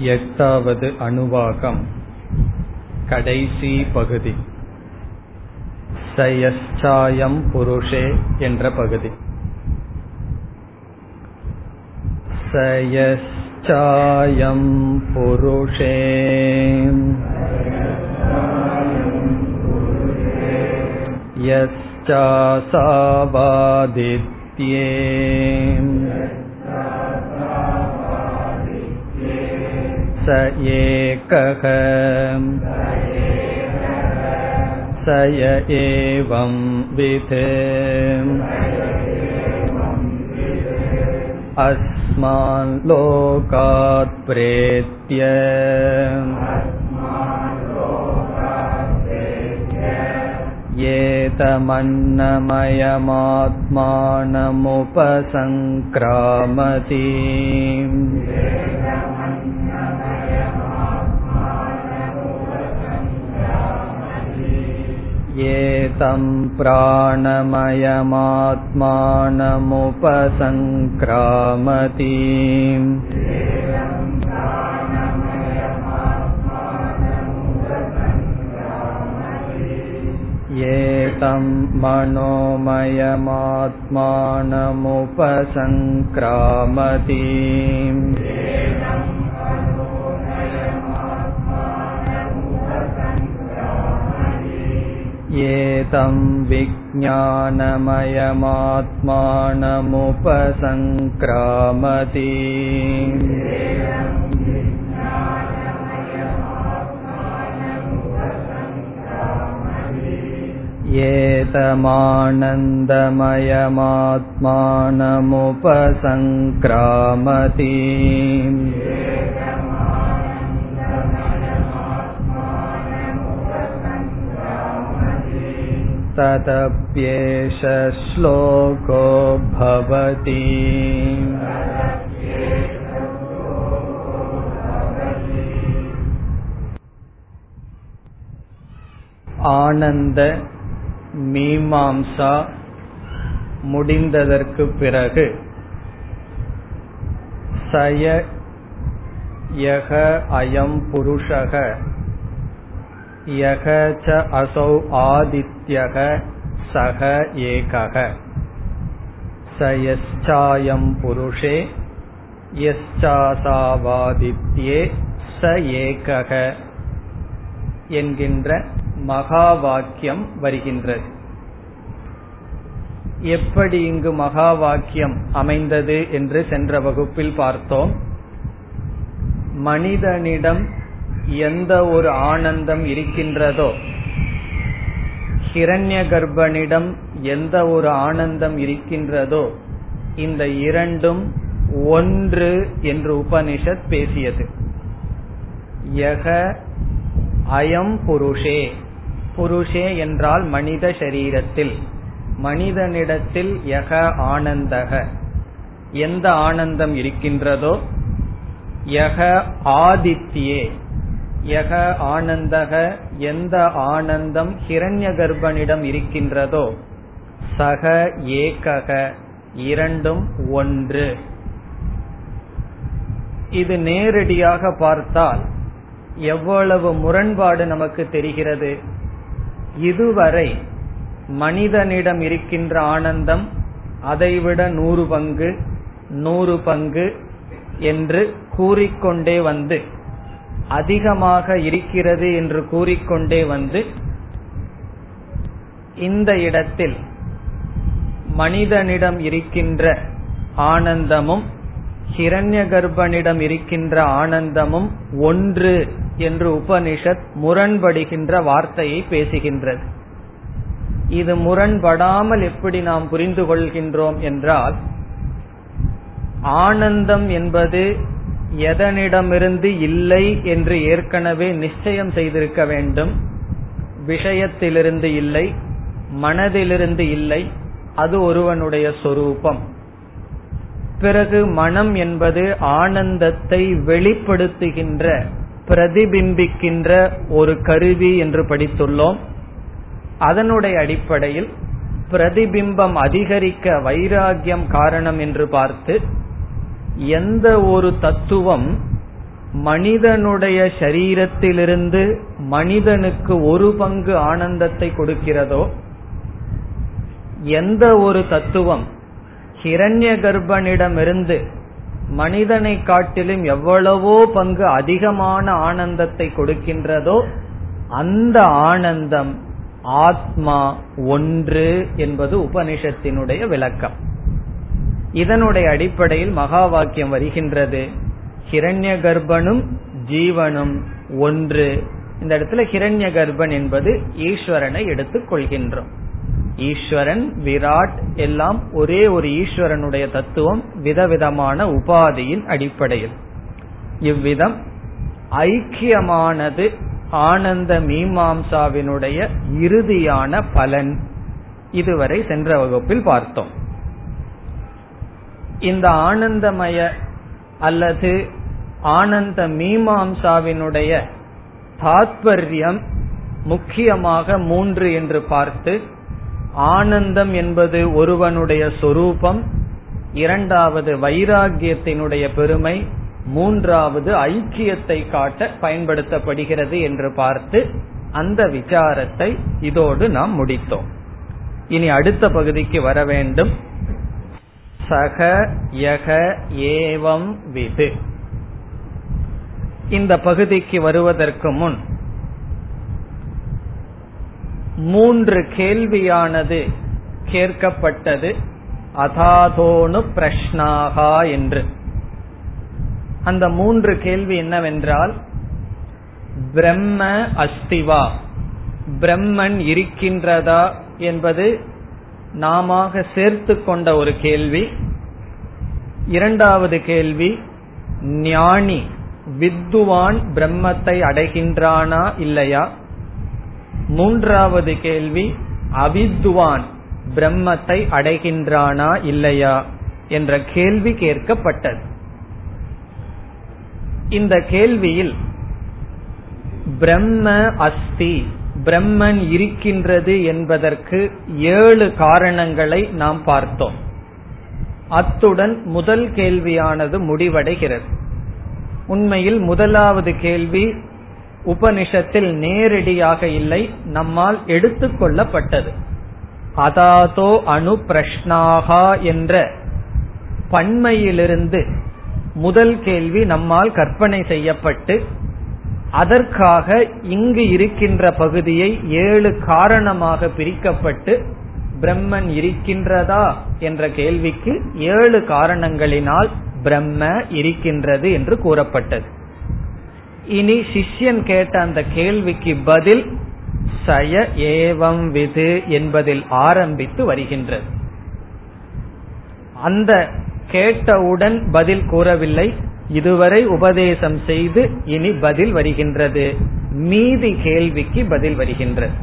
எட்டாவது அணுவாகம் கடைசி பகுதி சயச்சாயம் புருஷே என்ற பகுதி சயச்சாயம் புருஷே यश्चासावादित्ये स एकः स य एवं विध अस्मान् लोकात् प्रेत्य एतमन्नमयमात्मानमुपसङ्क्रामति एतं प्राणमयमात्मानमुपसङ्क्रामति एतं मनोमयमात्मानमुपसङ्क्रामति एतं विज्ञानमयमात्मानमुपसङ्क्रामति एतमानन्दमयमात्मानमुपसङ्क्रामति तदप्येष श्लोको भवति ஆனந்த மீமாம்சா முடிந்ததற்கு பிறகு சய யக அயம் புருஷக யக ச அசௌ ஆதித்யக சக ஏகக. ச சயச்சாயம் புருஷே யச்சாசாவாதித்யே ச ஏகக என்கின்ற மகா வாக்கியம் வருகின்றது. எப்படி இங்கு மகா வாக்கியம் அமைந்தது என்று சென்ற வகுப்பில் பார்த்தோம். மனிதனிடம் எந்த ஒரு ஆனந்தம் இருக்கின்றதோ ஹிரண்ய கர்ப்பனிடம் எந்த ஒரு ஆனந்தம் இருக்கின்றதோ இந்த இரண்டும் ஒன்று என்று உபனிஷத் பேசியது. யக அயம் புருஷே. புருஷே என்றால் மனித சரீரத்தில். மனிதனிடத்தில் யக ஆனந்தக. எந்த ஆனந்தம் இருக்கின்றதோ யக ஆதித்யே. யக ஆனந்தக எந்த ஆனந்தம் ஹிரண்ய கர்ப்பனிடம் இருக்கின்றதோ சக ஏகக இரண்டும் ஒன்று. இது நேரடியாக பார்த்தால் எவ்வளவு முரண்பாடு நமக்கு தெரிகிறது. இதுவரை மனிதனிடம் இருக்கின்ற ஆனந்தம் அதைவிட நூறு பங்கு நூறு பங்கு என்று கூறிக்கொண்டே வந்து அதிகமாக இருக்கிறது என்று கூறிக்கொண்டே வந்து இந்த இடத்தில் மனிதனிடம் இருக்கின்ற ஆனந்தமும் ஹிரண்ய கர்ப்பனிடம் இருக்கின்ற ஆனந்தமும் ஒன்று என்று உபனிஷத் முரண்படுகின்ற வார்த்தையை பேசுகின்றது. இது முரண்படாமல் எப்படி நாம் புரிந்து கொள்கின்றோம் என்றால் ஆனந்தம் என்பது எதனிடமிருந்து இல்லை என்று ஏற்கனவே நிச்சயம் செய்திருக்க வேண்டும். விஷயத்திலிருந்து இல்லை மனதிலிருந்து இல்லை அது ஒருவனுடைய சொரூபம். பிறகு மனம் என்பது ஆனந்தத்தை வெளிப்படுத்துகின்ற பிரதிபிம்பிக்கின்ற ஒரு கருவி என்று படித்துள்ளோம். அதனுடைய அடிப்படையில் பிரதிபிம்பம் அதிகரிக்க வைராகியம் காரணம் என்று பார்த்து எந்த ஒரு தத்துவம் மனிதனுடைய சரீரத்திலிருந்து மனிதனுக்கு ஒரு பங்கு ஆனந்தத்தை கொடுக்கிறதோ எந்த ஒரு தத்துவம் ஹிரண்ய கர்ப்பனிடமிருந்து மனிதனை காட்டிலும் எவ்வளவோ பங்கு அதிகமான ஆனந்தத்தை கொடுக்கின்றதோ அந்த ஆனந்தம் ஆத்மா ஒன்று என்பது உபனிஷத்தினுடைய விளக்கம். இதனுடைய அடிப்படையில் மகா வாக்கியம் வருகின்றது. ஹிரண்ய கர்ப்பனும் ஜீவனும் ஒன்று. இந்த இடத்துல ஹிரண்ய கர்ப்பன் என்பது ஈஸ்வரனை எடுத்துக் கொள்கின்றோம். ஈஸ்வரன் விராட் எல்லாம் ஒரே ஒரு ஈஸ்வரனுடைய தத்துவம் விதவிதமான உபாதியின் அடிப்படையில். இவ்விதம் ஐக்கியமானது ஆனந்த மீமாம்சாவினுடைய இறுதியான பலன். இதுவரை சென்ற வகுப்பில் பார்த்தோம். இந்த ஆனந்தமய அல்லது ஆனந்த மீமாம்சாவினுடைய தாத்பரியம் முக்கியமாக மூன்று என்று பார்த்து ஆனந்தம் என்பது ஒருவனுடைய சொரூபம் இரண்டாவது வைராகியத்தினுடைய பெருமை மூன்றாவது ஐக்கியத்தை காட்ட பயன்படுத்தப்படுகிறது என்று பார்த்து அந்த விசாரத்தை இதோடு நாம் முடித்தோம். இனி அடுத்த பகுதிக்கு வர வேண்டும். சக யக ஏவம் விது. இந்த பகுதிக்கு வருவதற்கு முன் மூன்று கேள்வியானது கேட்கப்பட்டது. அதாதோனு பிரஷ்னாகா என்று. அந்த மூன்று கேள்வி என்னவென்றால் பிரம்ம அஸ்திவா. பிரம்மன் இருக்கின்றதா என்பது நாம சேர்த்து கொண்ட ஒரு கேள்வி. இரண்டாவது கேள்வி ஞானி வித்துவான் பிரம்மத்தை அடைகின்றானா இல்லையா? மூன்றாவது கேள்வி அவித்துவான் பிரம்மத்தை அடைகின்றானா இல்லையா? என்ற கேள்வி கேட்கப்பட்டது. இந்த கேள்வியில் பிரம்ம அஸ்தி பிரம்மன் இருக்கின்றது என்பதற்கு ஏழு காரணங்களை நாம் பார்த்தோம். அத்துடன் முதல் கேள்வியானது முடிவடைகிறது. உண்மையில் முதலாவது கேள்வி உபனிஷத்தில் நேரடியாக இல்லை நம்மால் எடுத்துக்கொள்ளப்பட்டது அதாதோ அணு பிரஷ்னாகா என்ற பன்மையிலிருந்து முதல் கேள்வி நம்மால் கற்பனை செய்யப்பட்டு அதற்காக இங்கு இருக்கின்ற பகுதியை ஏழு காரணமாக பிரிக்கப்பட்டு பிரம்மன் இருக்கின்றதா என்ற கேள்விக்கு ஏழு காரணங்களினால் பிரம்ம இருக்கின்றது என்று கூறப்பட்டது. இனி சிஷ்யன் கேட்ட அந்த கேள்விக்கு பதில் சய ஏவம் விது என்பதில் ஆரம்பித்து வருகின்றது. அந்த கேட்டவுடன் பதில் கூறவில்லை. இதுவரை உபதேசம் செய்து இனி பதில் வருகின்றது. மீதி கேள்விக்கு பதில் வருகின்றது.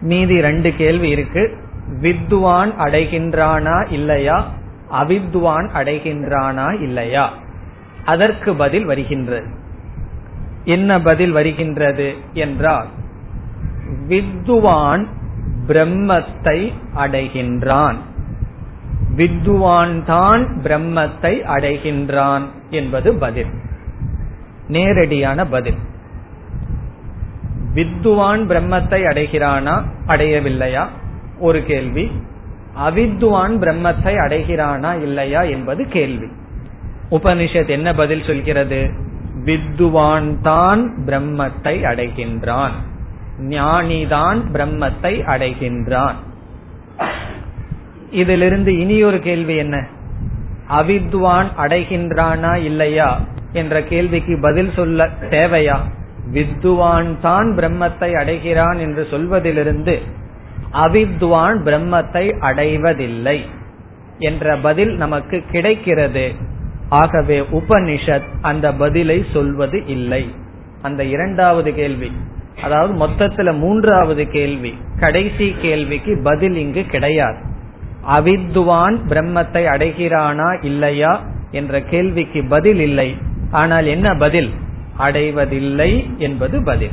மீதி ரெண்டு கேள்வி இருக்கு. வித்வான் அடைகின்றானா இல்லையா? அவித்வான் அடைகின்றானா இல்லையா? அதற்கு பதில் வருகின்றது. என்ன பதில் வருகின்றது என்றால் வித்வான் பிரம்மத்தை அடைகின்றான். வித்வான் தான் பிரம்மத்தை அடைகின்றான் என்பது பதில். நேரடியான பதில். வித்வான் பிரம்மத்தை அடைகிறானா? அடையவில்லையா? ஒரு கேள்வி. அவித்வான் பிரம்மத்தை அடைகிறானா? இல்லையா? என்பது கேள்வி. உபனிஷத் என்ன பதில் சொல்கிறது? வித்வான் தான் பிரம்மத்தை அடைகின்றான். ஞானிதான் பிரம்மத்தை அடைகின்றான். இதிலிருந்து இனி ஒரு கேள்வி என்ன? அவித்வான் அடைகின்றானா இல்லையா? என்ற கேள்விக்கு பதில் சொல்ல தேவையா? வித்துவான் தான் பிரம்மத்தை அடைகிறான் என்று சொல்வதிலிருந்து அவித்வான் பிரம்மத்தை அடைவதில்லை என்ற பதில் நமக்கு கிடைக்கிறது. ஆகவே உபனிஷத் அந்த பதிலை சொல்வது இல்லை. அந்த இரண்டாவது கேள்வி அதாவது மொத்தத்துல மூன்றாவது கேள்வி கடைசி கேள்விக்கு பதில் இங்கு கிடையாது. அவித்துவான் பிரம்மத்தை அடைகிறானா இல்லையா என்ற கேள்விக்கு பதில் இல்லை. ஆனால் என்ன பதில்? அடைவதில்லை என்பது பதில்.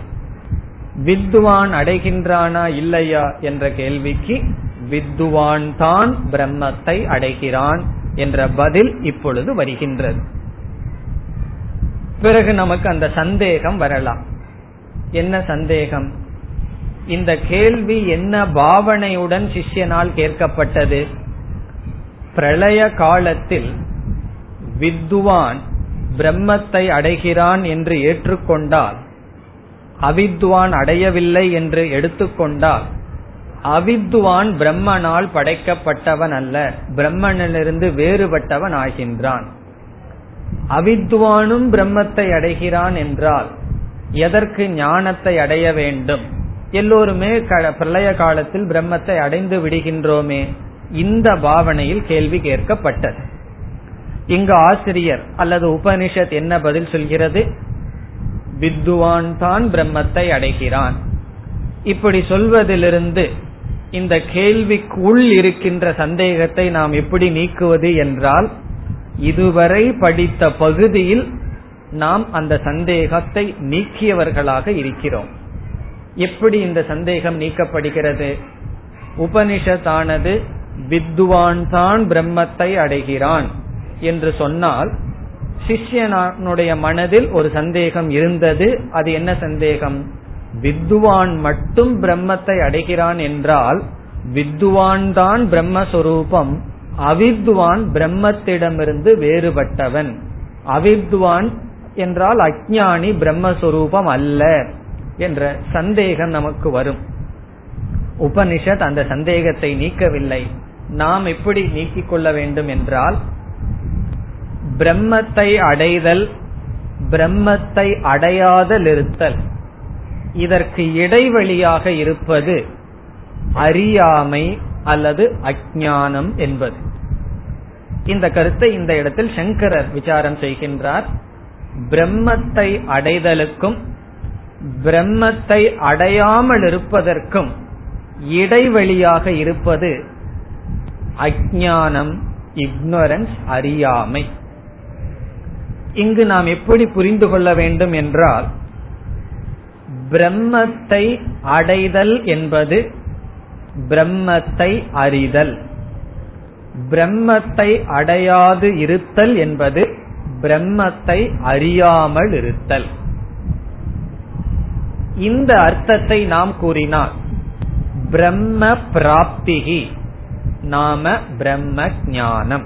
வித்துவான் அடைகின்றானா இல்லையா என்ற கேள்விக்கு வித்வான் தான் பிரம்மத்தை அடைகிறான் என்ற பதில் இப்பொழுது வருகின்றது. பிறகு நமக்கு அந்த சந்தேகம் வரலாம். என்ன சந்தேகம்? இந்த கேள்வி என்ன பாவனையுடன் சிஷ்யனால் கேட்கப்பட்டது? பிரளய காலத்தில் வித்வான் பிரம்மத்தை அடைகிறான் என்று ஏற்றுக்கொண்டால் அவித்வான் அடையவில்லை என்று எடுத்துக்கொண்டால் அவித்வான் பிரம்மனால் படைக்கப்பட்டவன் அல்ல பிரம்மனிலிருந்து வேறுபட்டவன் ஆகின்றான். அவித்வானும் பிரம்மத்தை அடைகிறான் என்றால் எதற்கு ஞானத்தை அடைய வேண்டும்? எல்லோருமே பிரளய காலத்தில் பிரம்மத்தை அடைந்து விடுகின்றோமே. இந்த பாவனையில் கேள்வி கேட்கப்பட்டது. இங்கு ஆசிரியர் அல்லது உபனிஷத் என்ன பதில் சொல்கிறது? வித்வான் தான் பிரம்மத்தை அடைகிறான். இப்படி சொல்வதிலிருந்து இந்த கேள்விக்குள் இருக்கின்ற சந்தேகத்தை நாம் எப்படி நீக்குவது என்றால் இதுவரை படித்த பகுதியில் நாம் அந்த சந்தேகத்தை நீக்கியவர்களாக இருக்கிறோம். எப்படி இந்த சந்தேகம் நீக்கப்படுகிறது? உபனிஷத்தானது வித்வான் தான் பிரம்மத்தை அடைகிறான் என்று சொன்னால் சிஷ்யனுடைய மனதில் ஒரு சந்தேகம் இருந்தது. அது என்ன சந்தேகம்? வித்வான் மட்டும் பிரம்மத்தை அடைகிறான் என்றால் வித்வான் தான் பிரம்மஸ்வரூபம் அவித்வான் பிரம்மத்திடமிருந்து வேறுபட்டவன். அவித்வான் என்றால் அஜானி பிரம்மஸ்வரூபம் அல்ல. என்ற சந்தேகம் நமக்கு வரும். உபனிஷத் அந்த சந்தேகத்தை நீக்கவில்லை. நாம் எப்படி நீக்கிக் கொள்ள வேண்டும் என்றால் பிரம்மத்தை அடைதல் பிரம்மத்தை அடையாதல் இருத்தல். இதற்கு இடைவெளியாக இருப்பது அறியாமை அல்லது அஜானம் என்பது. இந்த கருத்தை இந்த இடத்தில் சங்கரர் விசாரம் செய்கின்றார். பிரம்மத்தை அடைதலுக்கும் பிரம்மத்தை அடையாமல் இருப்பதற்கும் இடைவெளியாக இருப்பது அஜானம் இக்னோரன்ஸ் அறியாமை. இங்கு நாம் எப்படி புரிந்து கொள்ள வேண்டும் என்றால் பிரம்மத்தை அடைதல் என்பது பிரம்மத்தை அறிதல். பிரம்மத்தை அடையாது இருத்தல் என்பது பிரம்மத்தை அறியாமல் இருத்தல். இந்த அர்த்தத்தை நாம் கூறினால் பிரம்ம பிராப்திகி நாம பிரம்ம ஞானம்.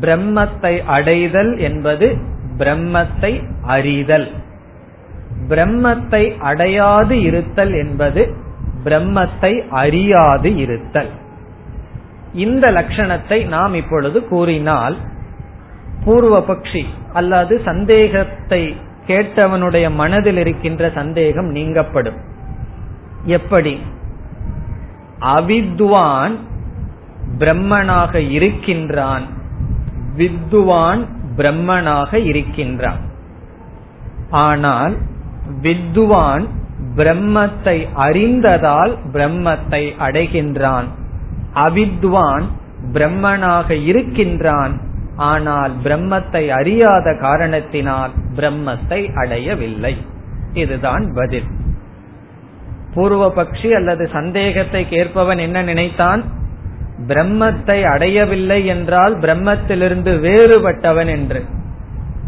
பிரம்மத்தை அடைதல் என்பது பிரம்மத்தை அறிதல். பிரம்மத்தை அடையாது இருத்தல் என்பது பிரம்மத்தை அறியாது இருத்தல். இந்த லட்சணத்தை நாம் இப்பொழுது கூறினால் பூர்வபக்ஷி அல்லது சந்தேகத்தை கேட்டவனுடைய மனதில் இருக்கின்ற சந்தேகம் நீங்கப்படும். எப்படி? அவித்வான் பிரம்மனாக இருக்கின்றான். வித்துவான் பிரம்மனாக இருக்கின்றான். ஆனால் வித்துவான் பிரம்மத்தை அறிந்ததால் பிரம்மத்தை அடைகின்றான். அவித்வான் பிரம்மனாக இருக்கின்றான். ஆனால் பிரம்மத்தை அறியாத காரணத்தினால் பிரம்மத்தை அடையவில்லை. இதுதான் பதில். பூர்வ பக்ஷி அல்லது சந்தேகத்தை கேட்பவன் என்ன நினைத்தான்? பிரம்மத்தை அடையவில்லை என்றால் பிரம்மத்திலிருந்து வேறுபட்டவன் என்று.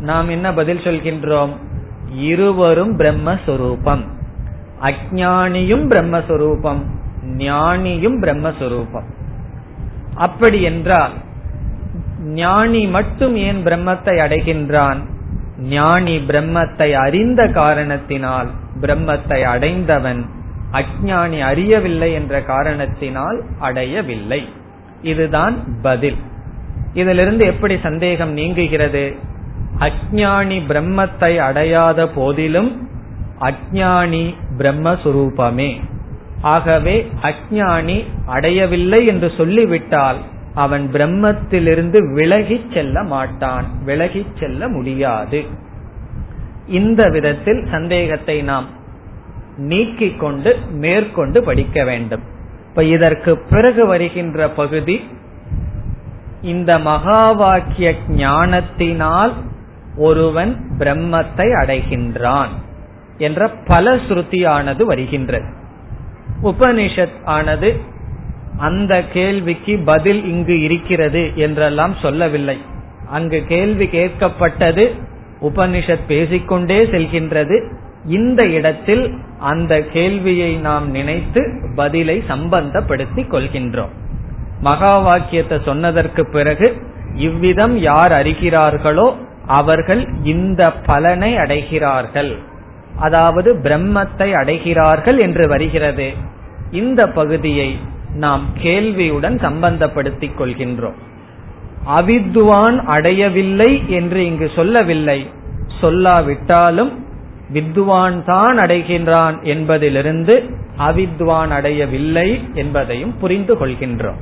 நாம் என்ன பதில் சொல்கின்றோம்? இருவரும் பிரம்மஸ்வரூபம். அஜானியும் பிரம்மஸ்வரூபம். ஞானியும் பிரம்மஸ்வரூபம். அப்படி என்றால் ஞானி மட்டும் ஏன் பிரம்மத்தை அடைகின்றான்? ஞானி பிரம்மத்தை அறிந்த காரணத்தினால் பிரம்மத்தை அடைந்தவன் அஜானி அறியவில்லை என்ற காரணத்தினால் அடையவில்லை. இதுதான் பதில். இதிலிருந்து எப்படி சந்தேகம் நீங்குகிறது? அஜானி பிரம்மத்தை அடையாத போதிலும் அஜானி பிரம்மஸ்வரூபமே. ஆகவே அஜானி அடையவில்லை என்று சொல்லிவிட்டால் அவன் பிரம்மத்திலிருந்து விலகிச் செல்ல மாட்டான் விலகிச் செல்ல முடியாது. இந்த விதத்தில் சந்தேகத்தை நாம் நீக்கிக் கொண்டு மேற்கொண்டு படிக்க வேண்டும். இப்ப இதற்கு பிறகு வருகின்ற பகுதி இந்த மகா வாக்கிய ஞானத்தினால் ஒருவன் பிரம்மத்தை அடைகின்றான் என்ற பல ஸ்ருதியானது வருகின்றது. உபனிஷத் ஆனது அந்த கேள்விக்கு பதில் இங்கு இருக்கிறது என்றெல்லாம் சொல்லவில்லை. அங்கு கேள்வி கேட்கப்பட்டது உபனிஷத் பேசிக்கொண்டே செல்கின்றது. இந்த இடத்தில் அந்த கேள்வியை நாம் நினைத்து பதிலை சம்பந்தப்படுத்திக் கொள்கின்றோம். மகா வாக்கியத்தை சொன்னதற்கு பிறகு இவ்விதம் யார் அறிகிறார்களோ அவர்கள் இந்த பலனை அடைகிறார்கள். அதாவது பிரம்மத்தை அடைகிறார்கள் என்று வருகிறது. இந்த பகுதியை நாம் கேள்வியுடன் சம்பந்தப்படுத்திக் கொள்கின்றோம். அவித்வான் அடையவில்லை என்று இங்கு சொல்லவில்லை. சொல்லாவிட்டாலும் வித்வான் தான் அடைகின்றான் என்பதிலிருந்து அவித்வான் அடையவில்லை என்பதையும் புரிந்து கொள்கின்றோம்.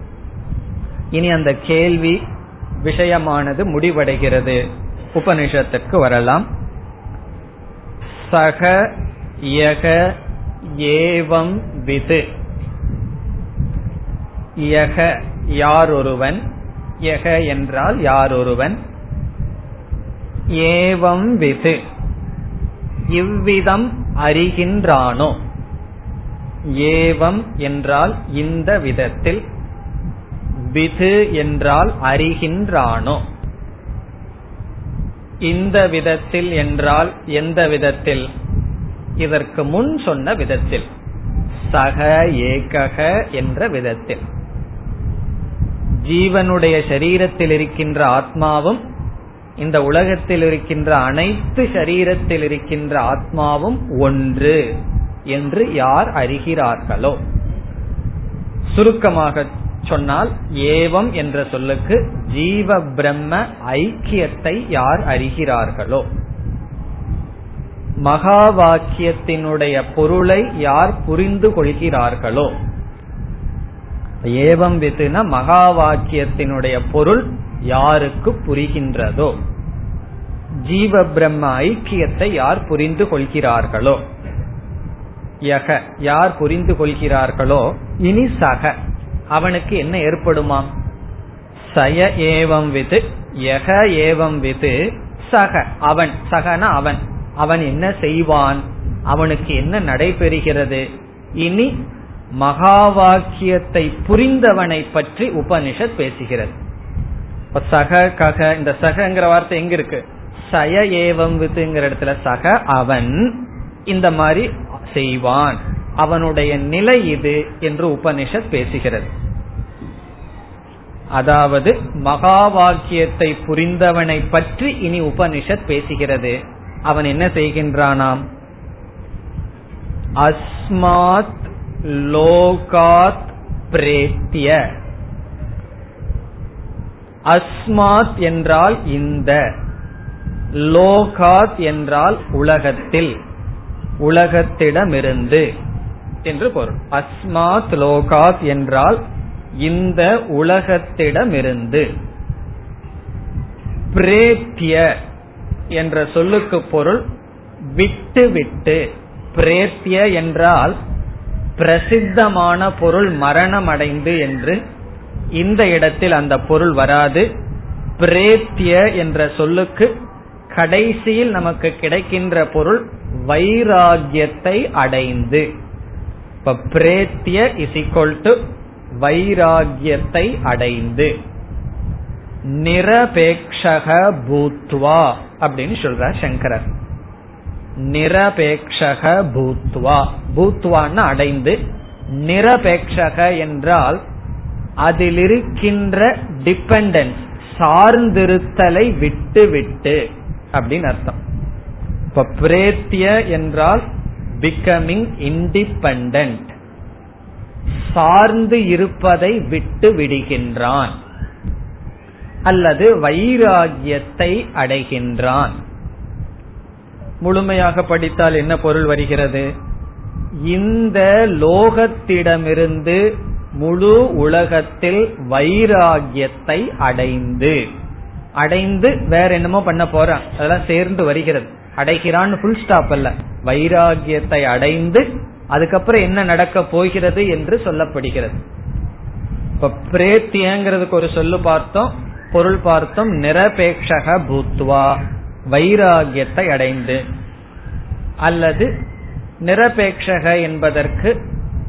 இனி அந்த கேள்வி விஷயமானது முடிவடைகிறது. உபனிஷத்துக்கு வரலாம். சக யக ஏவம் விது. யக யாரொருவன்? யக என்றால் யாரொருவன்? ஏவம் விது இவ்விதம் அறிகின்றானோ? ஏவம் என்றால் இந்த விதத்தில். விது என்றால் அறிகின்றானோ? இந்த விதத்தில் என்றால் எந்த விதத்தில்? இதற்கு முன் சொன்ன விதத்தில். சக ஏகக என்ற விதத்தில். ஜீவனுடைய சரீரத்தில் இருக்கின்ற ஆத்மாவும் இந்த உலகத்தில் இருக்கின்ற அனைத்து சரீரத்தில் இருக்கின்ற ஆத்மாவும் ஒன்று என்று யார் அறிகிறார்களோ. சுருக்கமாக சொன்னால் ஏவம் என்ற சொல்லுக்கு ஜீவ பிரம்ம ஐக்கியத்தை யார் அறிகிறார்களோ. மகா வாக்கியத்தினுடைய பொருளை யார் புரிந்து கொள்கிறார்களோ. ஏவம் வித்துனா மகா வாக்கியத்தினுடைய பொருள் யாருக்கு புரிகின்றதோ? ஜீவ பிரம்ம ஐக்கியத்தை யார் புரிந்து கொள்கிறார்களோ? யக யார் புரிந்து கொள்கிறார்களோ? இனி சக. அவனுக்கு என்ன ஏற்படுமாம் சய ஏவம் விது யக ஏவம் விது சக. அவன் சகன அவன். அவன் என்ன செய்வான்? அவனுக்கு என்ன நடைபெறுகிறது? இனி மகா வாக்கியத்தை புரிந்தவனை பற்றி உபனிஷத் பேசுகிறது. சக கக இந்த சகங்கிற வார்த்தை எங்க இருக்கு சய ஏவம் வித்துங்கிற இடத்துல சக அவன் இந்த மாதிரி செய்வான். அவனுடைய நிலை இது என்று உபனிஷத் பேசுகிறது. அதாவது மகா வாக்கியத்தை புரிந்தவனை பற்றி இனி உபனிஷத் பேசுகிறது. அவன் என்ன செய்கின்றானாம்? அஸ்மாத் லோகாத் பிரேத்திய. அஸ்மாத் என்றால் இந்த. லோகாத் என்றால் உலகத்தில். உலகத்திடமிருந்து என்று பொருள். அஸ்மாத் லோகாத் என்றால் இந்த உலகத்திடமிருந்து. பிரேத்திய என்ற சொல்லுக்கு பொருள் விட்டு விட்டு பிரேத்திய என்றால் பிரசித்தமான பொருள் மரணம் அடைந்து என்று இந்த இடத்தில் அந்த பொருள் வராது. பிரேத்திய என்ற சொல்லுக்கு கடைசியில் நமக்கு கிடைக்கின்ற பொருள் வைராகியத்தை அடைந்து. இப்ப பிரேத்திய இஸ் ஈக்வல் டு வைராகியத்தை அடைந்து. நிரபேக்ஷக பூத்வா அப்படின்னு சொல்றார் சங்கரர். நிரபேக்ஷக பூத்வா. பூத்வான்னு அடைந்து நிரபேக்ஷக என்றால் அதில் இருக்கின்ற டிபெண்டன்ஸ் சார்ந்திருத்தலை விட்டு விட்டு அப்படின்னு அர்த்தம். இப்ப பிரேத்திய என்றால் பிகமிங் இண்டிபெண்ட் சார்ந்து இருப்பதை விட்டு விடுகின்றான். அல்லது வைராகியத்தை அடைகின்றான். முழுமையாக படித்தால் என்ன பொருள் வருகிறது? இந்த லோகத்திடமிருந்து முழு உலகத்தில் வைராகியத்தை அடைந்து அடைந்து வேற என்னமோ பண்ண போறான். அதெல்லாம் சேர்ந்து வருகிறது. அடைகிறான்னு புல் ஸ்டாப் அல்ல. வைராகியத்தை அடைந்து அதுக்கப்புறம் என்ன நடக்க போகிறது என்று சொல்லப்படுகிறது. இப்ப பிரேத்தியங்கிறதுக்கு ஒரு சொல்லு பார்த்தோம் பொருள் பார்த்தோம் நிரபேட்சக பூத்வா. வைராகியத்தை அடைந்து அல்லது நிரபேட்சக என்பதற்கு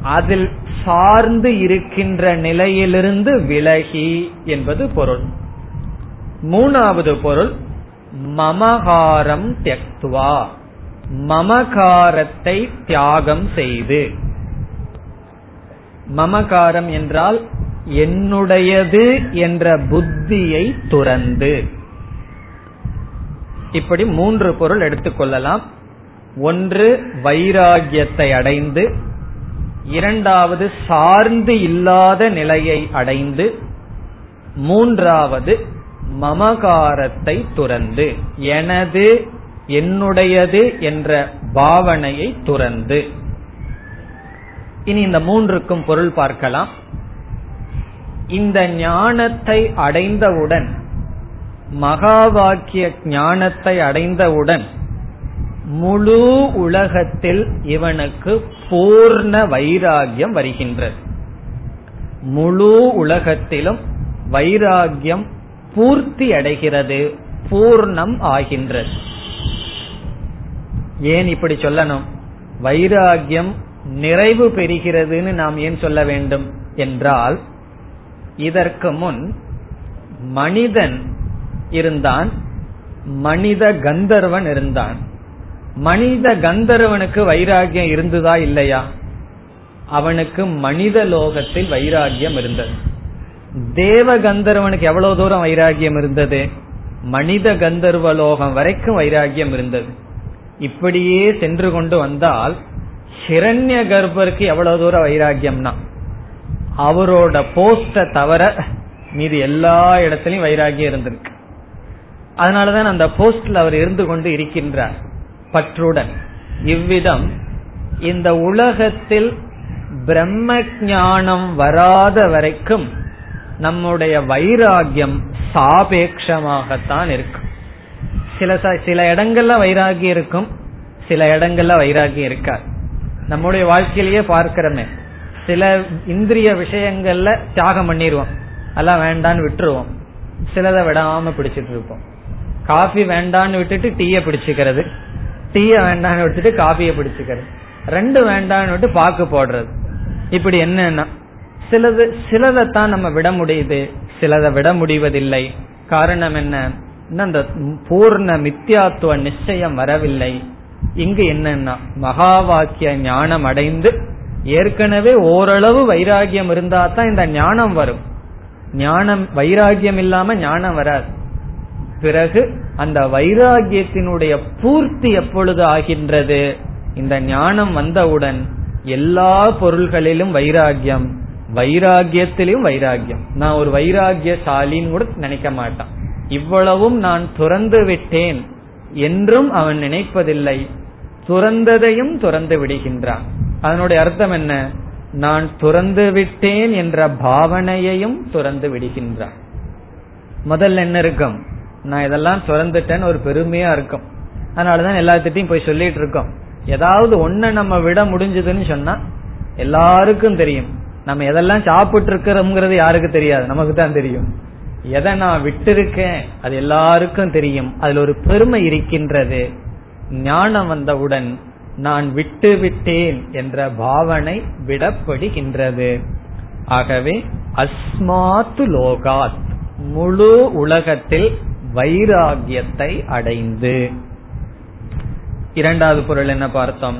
அதில் சார்ந்து இருக்கின்ற நிலையிலிருந்து விலகி என்பது பொருள். மூணாவது பொருள் மமகாரம் தியக்துவா. மமகாரத்தை தியாகம் செய்து. மமகாரம் என்றால் என்னுடையது என்ற புத்தியை துறந்து. இப்படி மூன்று பொருள் எடுத்துக்கொள்ளலாம் ஒன்று வைராகியத்தை அடைந்து. இரண்டாவது சார்ந்து இல்லாத நிலையை அடைந்து. மூன்றாவது மமகாரத்தை துறந்து. எனது என்னுடையது என்ற பாவனையை துறந்து. இனி இந்த மூன்றுக்கும் பொருள் பார்க்கலாம். இந்த ஞானத்தை அடைந்தவுடன் மகா வாக்கிய ஞானத்தை அடைந்தவுடன் முழு உலகத்தில் இவனுக்கு பூர்ண வைராகியம் வருகின்றது. முழு உலகத்திலும் வைராகியம் பூர்த்தி அடைகிறது பூர்ணம் ஆகின்றது. ஏன் இப்படி சொல்லணும்? வைராகியம் நிறைவு பெறுகிறதுன்னு நாம் ஏன் சொல்ல வேண்டும்? என்றால் இதற்கு முன் மனிதன் இருந்தான் மனித கந்தர்வன் இருந்தான். மனித கந்தர்வனுக்கு வைராகியம் இருந்ததா இல்லையா? அவனுக்கு மனித லோகத்தில் வைராகியம் இருந்தது. தேவ கந்தர்வனுக்கு எவ்வளவு தூரம் வைராகியம் இருந்தது? மனித கந்தர்வ லோகம் வரைக்கும் வைராகியம் இருந்தது. இப்படியே சென்று கொண்டு வந்தால் ஹிரண்ய கர்ப்பருக்கு எவ்வளவு தூரம் வைராகியம்னா? அவரோட போஸ்ட தவிர மீது எல்லா இடத்திலையும் வைராகியம் இருந்திருக்கு. அதனாலதான் அந்த போஸ்டில் அவர் இருந்து கொண்டு இருக்கின்றார். பற்றுடன். இவ்விதம் இந்த உலகத்தில் பிரம்ம ஞானம் வராத வரைக்கும் நம்முடைய வைராகியம் சாபேட்சமாகத்தான் இருக்கும். சில சில இடங்கள்ல வைராகியம் இருக்கும் சில இடங்கள்ல வைராகியம் இருக்காது. நம்முடைய வாழ்க்கையிலேயே பார்க்கிறோமே சில இந்திரிய விஷயங்கள்ல தியாகம் பண்ணிடுவோம் அதெல்லாம் வேண்டான்னு விட்டுருவோம். சிலதை விடாம பிடிச்சிட்டு இருப்போம். காஃபி வேண்டான்னு விட்டுட்டு டீய பிடிச்சுக்கிறது. டீய வேண்டான்னு விட்டுட்டு காஃபிய பிடிச்சுக்கிறது. ரெண்டு வேண்டான்னு விட்டு பாக்கு போடுறது. இப்படி என்னன்னா சிலது சிலதைத்தான் நம்ம விட முடியுது. சிலதை விட முடிவதில்லை. காரணம் என்ன? அந்த பூர்ண மித்தியாத்துவ நிச்சயம் வரவில்லை. இங்கு என்னன்னா மகா வாக்கிய ஞானம் அடைந்து ஏற்கனவே ஓரளவு வைராகியம் இருந்தா தான் இந்த ஞானம் வரும். ஞானம் வைராகியம் இல்லாம ஞானம் வராது. பிறகு அந்த வைராகியத்தினுடைய பூர்த்தி எப்பொழுது ஆகின்றது? இந்த ஞானம் வந்தவுடன் எல்லா பொருள்களிலும் வைராகியம் வைராகியத்திலும் வைராகியம். நான் ஒரு வைராகியசாலின்னு கூட நினைக்க மாட்டான். இவ்வளவும் நான் துறந்து விட்டேன் என்றும் அவன் நினைப்பதில்லை. துறந்ததையும் துறந்து விடுகின்றான். அதனுடைய அர்த்தம் என்ன? நான் துறந்து விட்டேன் என்ற பாவனையையும் துறந்து விடுகின்றான். முதல்ல என்ன இருக்கும்? நான் இதெல்லாம் சுரந்துட்டேன்னு ஒரு பெருமையா இருக்கும். அதனாலதான் எல்லாத்திட்டையும் போய் சொல்லிட்டு இருக்கோம் ஏதாவது ஒன்ன நம்ம விட முடிஞ்சதுன்னு சொன்னா எல்லாருக்கும் தெரியும். நம்ம எதெல்லாம் சாப்பிட்டு இருக்கிறோம்ங்கிறது யாருக்கு தெரியாது. நமக்கு தான் தெரியும். எதை நான் விட்டிருக்கேன் அது எல்லாருக்கும் தெரியும். அதுல ஒரு பெருமை இருக்கின்றது. ஞானம் வந்தவுடன் நான் விட்டு விட்டேன் என்ற பாவனை விடப்படுகின்றது. ஆகவே அஸ்மாத்து லோகாத் முழு உலகத்தில் வைராகியத்தை அடைந்து. இரண்டாவது பொருள் என்ன பார்த்தோம்?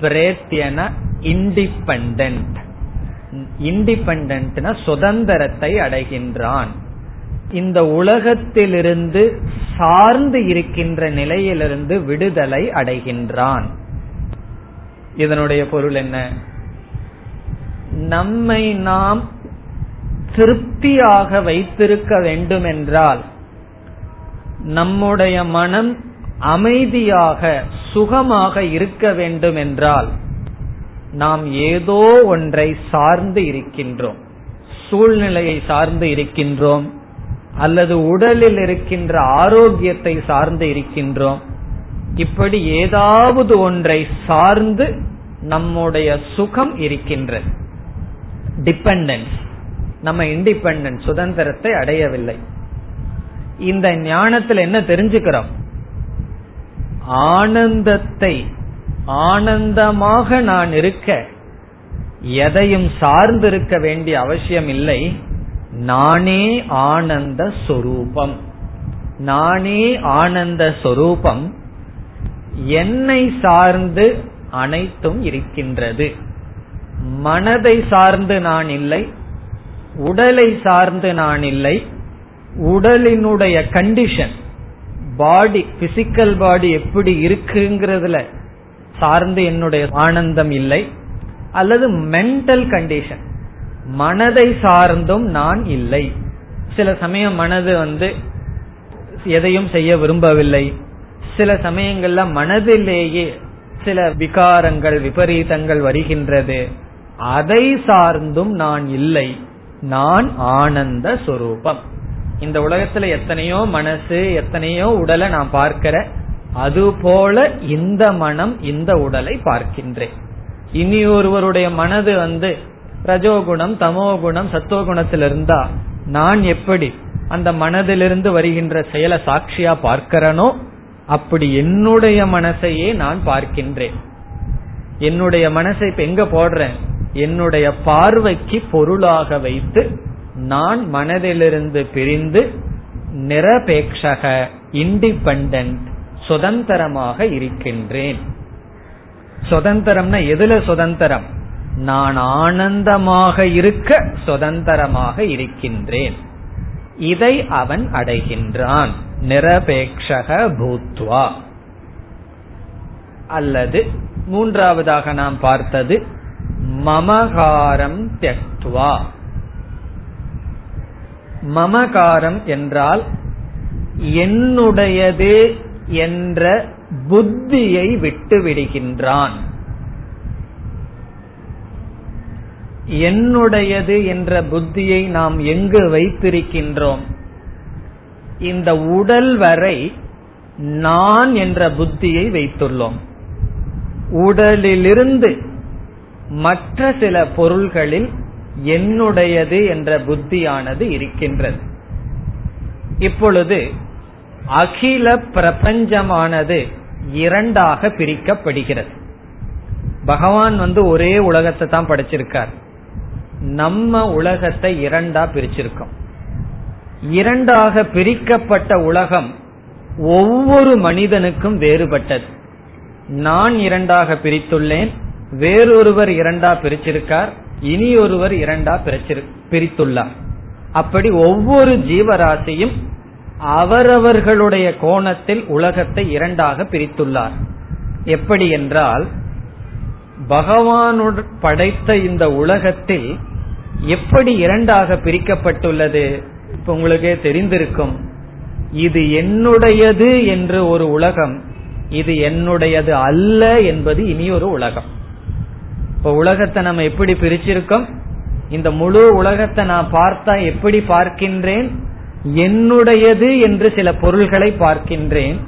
பிரேத்தியன இண்டிபெண்ட் இண்டிபெண்ட்னா சுதந்திரத்தை அடைகின்றான். இந்த உலகத்திலிருந்து சார்ந்து இருக்கின்ற நிலையிலிருந்து விடுதலை அடைகின்றான். இதனுடைய பொருள் என்ன? நம்மை நாம் திருப்தியாக வைத்திருக்க வேண்டும் என்றால் நம்முடைய மனம் அமைதியாக சுகமாக இருக்க வேண்டும் என்றால் நாம் ஏதோ ஒன்றை சார்ந்து இருக்கின்றோம். சூழ்நிலையை சார்ந்து இருக்கின்றோம். அல்லது உடலில் இருக்கின்ற ஆரோக்கியத்தை சார்ந்து இருக்கின்றோம். இப்படி ஏதாவது ஒன்றை சார்ந்து நம்முடைய சுகம் இருக்கின்றது. டிபெண்டன்ஸ் நம்ம இண்டிபெண்டன்ஸ் சுதந்திரத்தை அடையவில்லை. இந்த ஞானத்தில் என்ன தெரிஞ்சுக்கிறோம்? ஆனந்தத்தை ஆனந்தமாக நான் இருக்க எதையும் சார்ந்து இருக்க வேண்டிய அவசியம் இல்லை. நானே ஆனந்த சொரூபம். நானே ஆனந்த சொரூபம் என்னை சார்ந்து அனைத்தும் இருக்கின்றது. மனதை சார்ந்து நான் இல்லை உடலை சார்ந்து நான் இல்லை உடலினுடைய கண்டிஷன் பாடி பிசிக்கல் பாடி எப்படி இருக்குங்கிறதுல சார்ந்து என்னுடைய ஆனந்தம் இல்லை. அல்லது மென்டல் கண்டிஷன் மனதை சார்ந்தும் நான் இல்லை. சில சமயம் மனது வந்து எதையும் செய்ய விரும்பவில்லை. சில சமயங்கள்ல மனதிலேயே சில விகாரங்கள் விபரீதங்கள் வருகின்றது. அதை சார்ந்தும் நான் இல்லை. நான் ஆனந்த சுரூபம். இந்த உலகத்துல எத்தனையோ மனசு எத்தனையோ உடலை நான் பார்க்கிற அதுபோல இந்த மனம் இந்த உடலை பார்க்கின்றேன். இனி ஒருவருடைய மனது வந்து ரஜோகுணம் தமோகுணம் சத்துவகுணத்தில் இருந்தா நான் எப்படி அந்த மனதிலிருந்து வருகின்ற செயலை சாட்சியா பார்க்கிறனோ அப்படி என்னுடைய மனசையே நான் பார்க்கின்றேன். என்னுடைய மனசை இப்ப எங்க போடுறேன்? என்னுடைய பார்வைக்கு பொருளாக வைத்து நான் மனதிலிருந்து பிரிந்து நிரபேட்சக இண்டிபெண்ட் சுதந்திரமாக இருக்கின்றேன். சுதந்திரம்னா எதுல சுதந்திரம்? நான் ஆனந்தமாக இருக்க சுதந்திரமாக இருக்கின்றேன். இதை அவன் அடைகின்றான். நிரபேட்சக பூத்வா. அல்லது மூன்றாவதாக நாம் பார்த்தது மமகாரம் தெக்துவா மமகாரம் என்றால் என்னுடையது என்ற புத்தியை விட்டு விடுகின்றான் என்னுடையது என்ற புத்தியை நாம் எங்கு வைத்திருக்கின்றோம்? இந்த உடல் வரை நான் என்ற புத்தியை வைத்துள்ளோம். உடலிலிருந்து மற்ற சில பொருள்களில் என்னுடையது என்ற புத்தியானது இருக்கின்றது. இப்பொழுது அகில பிரபஞ்சமானது இரண்டாக பிரிக்கப்படுகிறது. பகவான் வந்து ஒரே உலகத்தை தான் படைச்சிருக்கார். நம்ம உலகத்தை இரண்டா பிரிச்சிருக்கோம். இரண்டாக பிரிக்கப்பட்ட உலகம் ஒவ்வொரு மனிதனுக்கும் வேறுபட்டது. நான் இரண்டாக பிரித்துள்ளேன் வேறொருவர் இரண்டா பிரிச்சிருக்கார் இனி ஒருவர் இரண்டா பிரித்துள்ளார். அப்படி ஒவ்வொரு ஜீவராசியும் அவரவர்களுடைய கோணத்தில் உலகத்தை இரண்டாக பிரித்துள்ளார். எப்படி என்றால் பகவானுடன் படைத்த இந்த உலகத்தில் எப்படி இரண்டாக பிரிக்கப்பட்டுள்ளது? இப்ப உங்களுக்கே தெரிந்திருக்கும். இது என்னுடையது என்று ஒரு உலகம் இது என்னுடையது அல்ல என்பது இனி ஒரு உலகம். இப்ப உலகத்தை நம்ம எப்படி பிரிச்சிருக்கோம்? இந்த முழு உலகத்தை நான் பார்த்தா எப்படி பார்க்கின்றேன்? என்னுடையது என்று சில பொருள்களை பார்க்கின்றேன்.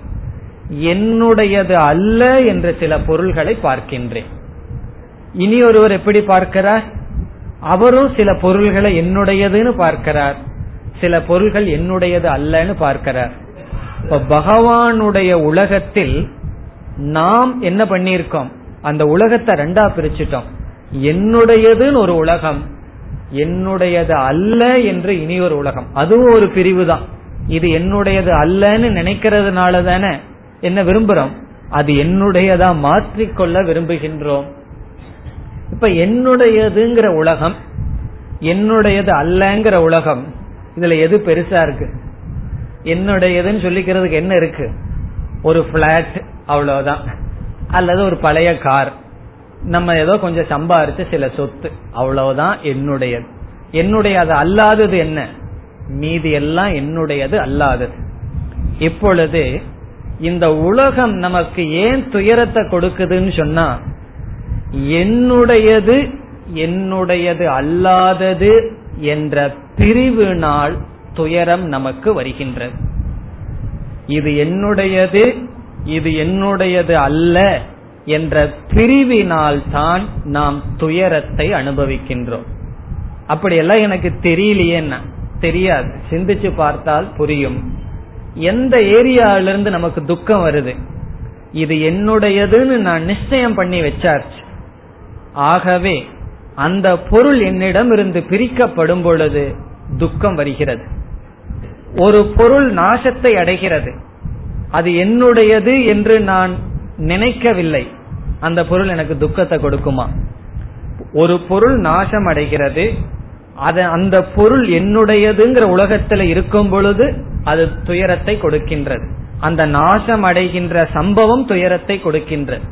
என்னுடையது அல்ல என்று சில பொருள்களை பார்க்கின்றேன். இனி ஒருவர் எப்படி பார்க்கிறார்? அவரும் சில பொருள்களை என்னுடையதுன்னு பார்க்கிறார். சில பொருள்கள் என்னுடையது அல்லன்னு பார்க்கிறார். இப்ப பகவானுடைய உலகத்தில் நாம் என்ன பண்ணியிருக்கோம்? அந்த உலகத்தை ரெண்டா பிரிச்சுட்டோம். என்னுடையதுன்னு ஒரு உலகம் என்னுடையது அல்ல என்று இனி ஒரு உலகம். அதுவும் ஒரு பிரிவு தான். இது என்னுடையது அல்லன்னு நினைக்கிறதுனால தானே என்ன விரும்புறோம்? அது என்னுடையதா மாற்றிக்கொள்ள விரும்புகின்றோம். இப்ப என்னுடையதுங்கிற உலகம் என்னுடையது அல்லங்கிற உலகம் இதுல எது பெருசா இருக்கு? என்னுடையதுன்னு சொல்லிக்கிறதுக்கு என்ன இருக்கு? ஒரு பிளாட் அவ்வளவுதான். அல்லது ஒரு பழைய கார். நம்ம ஏதோ கொஞ்சம் சம்பாரிச்சு சில சொத்து. அவ்வளவுதான் என்னுடையது. என்னுடைய அது அல்லாதது என்ன? மீதி எல்லாம் என்னுடையது அல்லாதது. இப்பொழுது இந்த உலகம் நமக்கு ஏன் துயரத்தை கொடுக்குதுன்னு சொன்னா என்னுடையது என்னுடையது அல்லாதது என்ற பிரிவினால் துயரம் நமக்கு வருகின்றது. இது என்னுடையது இது என்னுடையது அல்ல என்ற பிரிவினால் தான் நாம் துயரத்தை அனுபவிக்கின்றோம். அப்படியெல்லாம் எனக்கு தெரியலையேன்னா தெரியாது. சிந்திச்சு பார்த்தால் புரியும். எந்த ஏரியாவிலிருந்து நமக்கு துக்கம் வருது? இது என்னுடையதுன்னு நான் நிச்சயம் பண்ணி வச்சாச்சு. ஆகவே அந்த பொருள் என்னிடம் இருந்து பிரிக்கப்படும் பொழுது துக்கம் வருகிறது. ஒரு பொருள் நாசத்தை அடைகிறது. அது என்னுடையது என்று நான் நினைக்கவில்லை. அந்த பொருள் எனக்கு துக்கத்தை கொடுக்குமா? ஒரு பொருள் நாசம் அடைகிறது அது அந்த பொருள் என்னுடையதுங்கிற உலகத்துல இருக்கும் பொழுது அது துயரத்தை கொடுக்கின்றது. அந்த நாசம் அடைகின்ற சம்பவம் துயரத்தை கொடுக்கின்றது.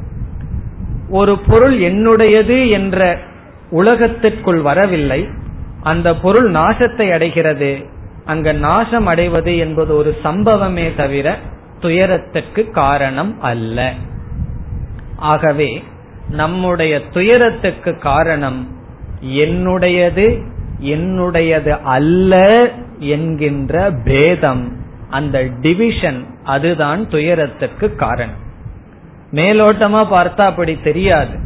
ஒரு பொருள் என்னுடையது என்ற உலகத்திற்குள் வரவில்லை. அந்த பொருள் நாசத்தை அடைகிறது. அங்க நாசம் அடைவது என்பது ஒரு சம்பவமே தவிர துயரத்திற்கு காரணம் அல்ல. ஆகவே நம்முடைய துயரத்துக்கு காரணம் என்னுடையது என்னுடையது அல்ல என்கின்ற பேதம். அந்த டிவிஷன் அதுதான் துயரத்துக்கு காரணம். மேலோட்டமா பார்த்தா அப்படி தெரியாது.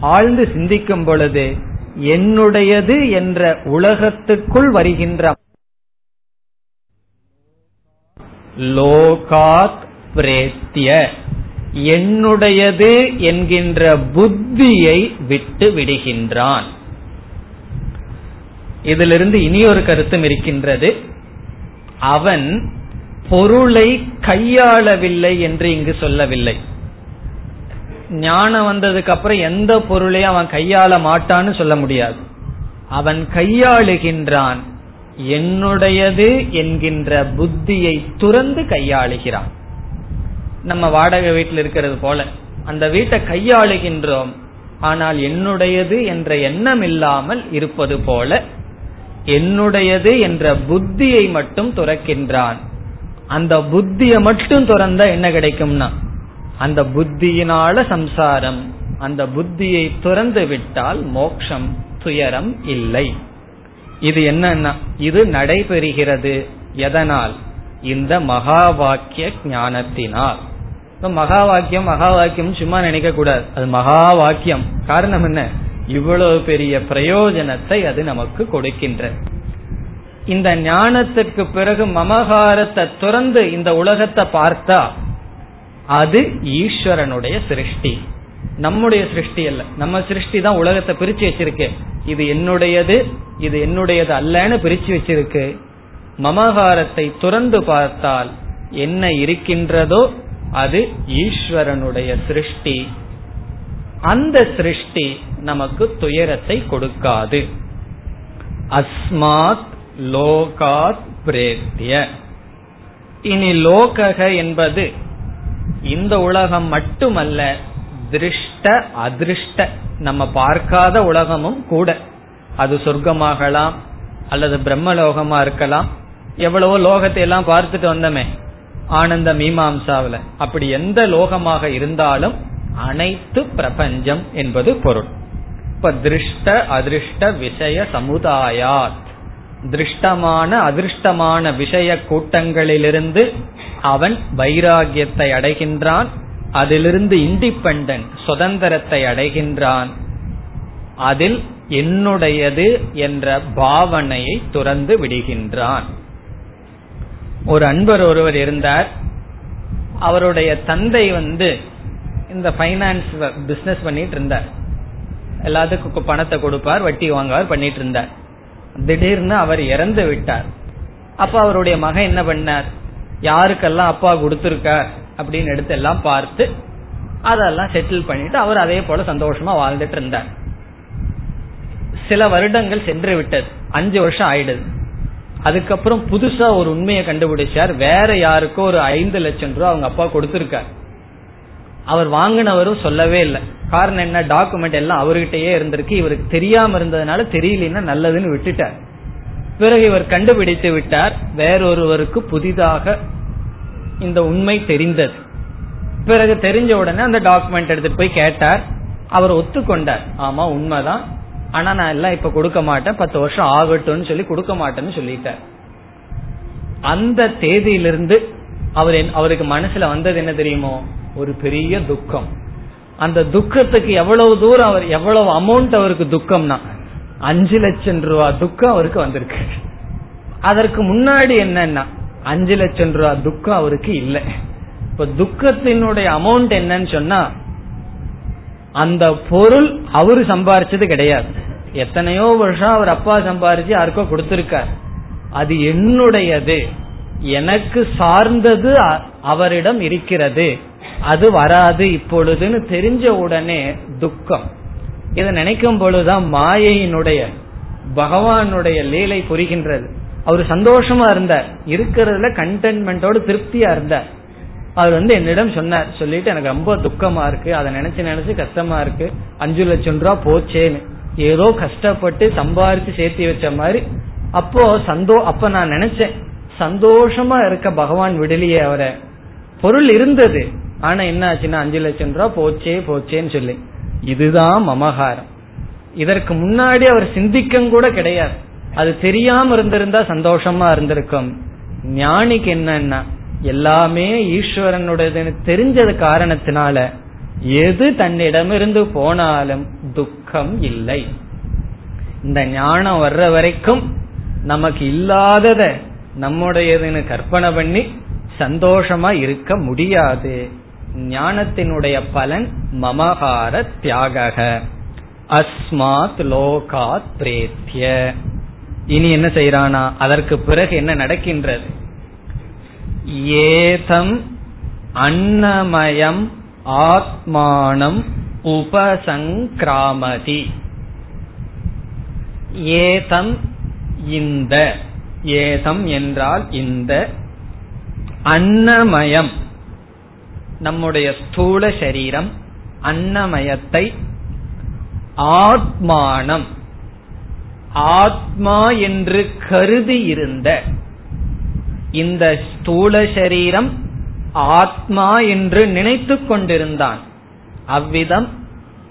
ஆழ்ந்து சிந்திக்கும் பொழுது என்னுடையது என்ற உலகத்துக்குள் வருகின்ற லோகாத் பிரேத்திய என்னுடையது என்கின்ற புத்தியை விட்டு விடுகின்றான். இதிலிருந்து இனி ஒரு கருத்தும் இருக்கின்றது. அவன் பொருளை கையாளவில்லை என்று இங்கு சொல்லவில்லை. ஞானம் வந்ததுக்கு அப்புறம் எந்த பொருளையும் அவன் கையாள மாட்டான்னு சொல்ல முடியாது. அவன் கையாளுகின்றான். என்னுடையது என்கின்ற புத்தியை துறந்து கையாளுகிறான். நம்ம வாடகை வீட்டில் இருக்கிறது போல அந்த வீட்டை கையாளுகின்றோம் ஆனால் என்னுடையது என்ற எண்ணம் இல்லாமல் இருப்பது போல என்னுடையது என்ற புத்தியை மட்டும் துறக்கின்றான். அந்த புத்தியை மட்டும் துறந்தா என்ன கிடைக்கும்னா அந்த புத்தியினால சம்சாரம் அந்த புத்தியை துறந்து விட்டால் மோக்ஷம் துயரம் இல்லை. இது என்னன்னா இது நடைபெறுகிறது எதனால்? இந்த மகா வாக்கிய ஞானத்தினால். மகா வாக்கியம் மகா வாக்கியம் சும்மா நினைக்க கூடாது அது மகா வாக்கியம் காரணம் என்ன? இவ்வளவு பெரிய பிரயோஜனத்தை அது நமக்கு கொடுக்கின்ற. இந்த ஞானத்திற்கு பிறகு மமகாரத்தை துறந்து இந்த உலகத்தை பார்த்தா அது ஈஸ்வரனுடைய சிருஷ்டி. நம்முடைய சிருஷ்டி அல்ல. நம்ம சிருஷ்டி தான் உலகத்தை பிரிச்சு வச்சிருக்கு. இது என்னுடையது இது என்னுடையது அல்லன்னு பிரிச்சு வச்சிருக்கு. மமகாரத்தை துறந்து பார்த்தால் என்ன இருக்கின்றதோ அது ஈஸ்வரனுடைய சிருஷ்டி. அந்த சிருஷ்டி நமக்கு துயரத்தை கொடுக்காது. அஸ்மாத் லோகாத் பிரேத்திய. இனி லோகக என்பது இந்த உலகம் மட்டுமல்ல திருஷ்ட அதிருஷ்ட. நம்ம பார்க்காத உலகமும் கூட. அது சொர்க்கமாகலாம் அல்லது பிரம்மலோகமா இருக்கலாம். எவ்வளவோ லோகத்தை எல்லாம் பார்த்துட்டு வந்தோமே ஆனந்த மீமாம்சாவில. அப்படி எந்த லோகமாக இருந்தாலும் அனைத்து பிரபஞ்சம் என்பது பொருள். இப்ப திருஷ்ட அதிருஷ்ட விஷய சமுதாயாத். திருஷ்டமான அதிருஷ்டமான விஷய கூட்டங்களிலிருந்து அவன் வைராகியத்தை அடைகின்றான். அதிலிருந்து இண்டிபெண்ட் சுதந்திரத்தை அடைகின்றான். அதில் என்னுடையது என்ற பாவனையை துறந்து விடுகின்றான். ஒரு அன்பர் ஒருவர் இருந்தார். அவருடைய தந்தை வந்து இந்த பைனான்ஸ் பிசினஸ் பண்ணிட்டு இருந்தார். எல்லாத்துக்கும் பணத்தை கொடுப்பார் வட்டி வாங்குவார் பண்ணிட்டு இருந்தார். திடீர்னு அவர் இறந்து விட்டார். அப்ப அவருடைய மகன் என்ன பண்ணார்? யாருக்கெல்லாம் அப்பா கொடுத்திருக்கார்? அப்படின்னு எடுத்து எல்லாம் பார்த்து அதெல்லாம் செட்டில் பண்ணிட்டு அவர் அதே போல சந்தோஷமா வாழ்ந்துட்டு இருந்தார். சில வருடங்கள் சென்று விட்டது. அஞ்சு வருஷம் ஆயிடுது. அதுக்கப்புறம் புதுசா ஒரு உண்மையை கண்டுபிடிச்சார். வேற யாருக்கோ ஒரு ஐந்து லட்சம் ரூபாய் அவங்க அப்பா கொடுத்திருக்கார். அவர் வாங்கினவரும் சொல்லவே இல்லை. காரணம் என்ன? டாக்குமெண்ட் எல்லாம் அவர்கிட்டயே இருந்திருக்கு. இவருக்கு தெரியாம இருந்ததுனால தெரியலன்னா நல்லதுன்னு விட்டுட்டார். பிறகு இவர் கண்டுபிடித்து விட்டார். வேறொருவருக்கு புதிதாக இந்த உண்மை தெரிந்தது. பிறகு தெரிஞ்ச உடனே அந்த டாக்குமெண்ட் எடுத்துட்டு போய் கேட்டார். அவர் ஒத்துக்கொண்டார். ஆமா உண்மைதான். ஆனா நான் எல்லாம் இப்ப கொடுக்க மாட்டேன். பத்து வருஷம் ஆகட்டும்னு சொல்லி கொடுக்க மாட்டேன்னு சொல்லிட்டார். அந்த தேதியிலிருந்து அவர் அவருக்கு மனசுல வந்தது என்ன தெரியுமோ? ஒரு பெரிய துக்கம். அந்த துக்கத்துக்கு எவ்வளவு தூரம் அவர் எவ்வளவு அமௌண்ட் அவருக்கு துக்கம்னா அஞ்சு லட்சம் ரூபா துக்கம் அவருக்கு வந்திருக்கு. அதற்கு முன்னாடி என்னன்னா அஞ்சு லட்சம் ரூபா துக்கம் அவருக்கு இல்லை. இப்ப துக்கத்தினுடைய அமௌண்ட் என்னன்னு சொன்னா அந்த பொருள் அவரு சம்பாரிச்சது கிடையாது. எத்தனையோ வருஷம் அவர் அப்பா சம்பாரிச்சு யாருக்கோ கொடுத்திருக்கார். அது என்னுடையது. எனக்கு சார்ந்தது அவரிடம் இருக்கிறது. அது வராது இப்பொழுதுன்னு தெரிஞ்ச உடனே துக்கம். இதை நினைக்கும் பொழுதுதான் மாயையினுடைய பகவானுடைய லீலை புரிகின்றது. அவர் சந்தோஷமா இருந்தார். இருக்கிறதுல கண்டென்மெண்டோட திருப்தியா இருந்தார். அவர் வந்து என்னிடம் சொன்னார். சொல்லிட்டு எனக்கு ரொம்ப துக்கமா இருக்கு. அதை நினைச்சு நினைச்சு கஷ்டமா இருக்கு. அஞ்சு லட்சம் ரூபா போச்சேன்னு. ஏதோ கஷ்டப்பட்டு சம்பாரிச்சு சேர்த்து வச்ச மாதிரி. அப்போ சந்தோ அப்ப நான் நினைச்சேன் சந்தோஷமா இருக்க பகவான் விடலியே அவரை. பொருள் இருந்தது. ஆனா என்ன ஆச்சுன்னா அஞ்சு லட்சம் ரூபா போச்சே போச்சேன்னு சொல்லி. இதுதான் மமகாரம் இதற்கு முன்னாடி அவர் சிந்திக்க கூட கிடையாது. அது தெரியாம இருந்திருந்தா சந்தோஷமா இருந்திருக்கும். ஞானிக்கு என்னன்னா எல்லாமே ஈஸ்வரனுடையதுன்னு தெரிஞ்சது காரணத்தினால எது தன்னிடமிருந்து போனாலும் துக்கம் இல்லை. இந்த ஞானம் வர்ற வரைக்கும் நமக்கு இல்லாதத நம்முடையதுன்னு கற்பனை பண்ணி சந்தோஷமா இருக்க முடியாது. ஞானத்தினுடைய பலன் மமகார தியாக அஸ்மாத் லோகாத் பிரேத்திய இனி என்ன செய்யறானா அதற்கு பிறகு என்ன நடக்கின்றது? ஏதம் அன்னமயம் ஆத்மானம் உபசங்கிராமதி. ஏதம் இந்த ஏதம் என்றால் இந்த அன்னமயம் நம்முடைய ஸ்தூல சரீரம் அன்னமயத்தை ஆத்மானம் ஆத்மா என்று கருதி இருந்த இந்த ஸ்தூல சரீரம் ஆத்மா என்று நினைத்து கொண்டிருந்தான். அவ்விதம்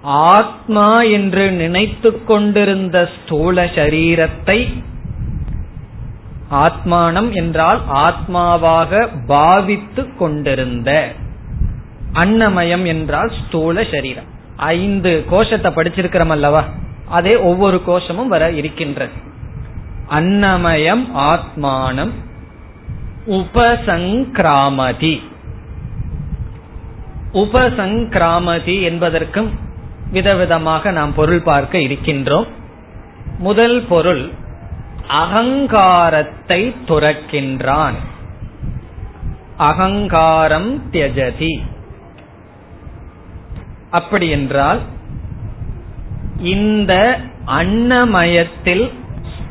ஆத்மா என்று நினைத்து கொண்டிருந்த ஸ்தூல சரீரத்தை ஆத்மானம் என்றால் ஆத்மாவாக பாவித்து கொண்டிருந்த அன்னமயம் என்றால் ஸ்தூல சரீரம். ஐந்து கோஷத்தை படிச்சிருக்கிறோம் அல்லவா? அதே ஒவ்வொரு கோஷமும் வர இருக்கின்றது. அன்னமயம் ஆத்மானம் உபசங்கிராமதி. உபசங்கிராமதி என்பதற்கும் விதவிதமாக நாம் பொருள் பார்க்க இருக்கின்றோம். முதல் பொருள் அகங்காரத்தை துறக்கின்றான். அகங்காரம் தியஜதி. அப்படி என்றால் இந்த அன்னமயத்தில்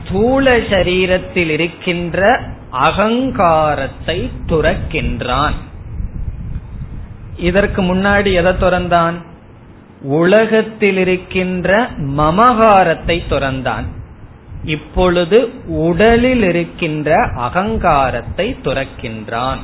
ஸ்தூல சரீரத்தில் இருக்கின்ற அகங்காரத்தை துறக்கின்றான். இதற்கு முன்னாடி எதை துறந்தான்? உலகத்தில் இருக்கின்ற மமகாரத்தை துறந்தான். இப்பொழுது உடலில் இருக்கின்ற அகங்காரத்தை துறக்கின்றான்.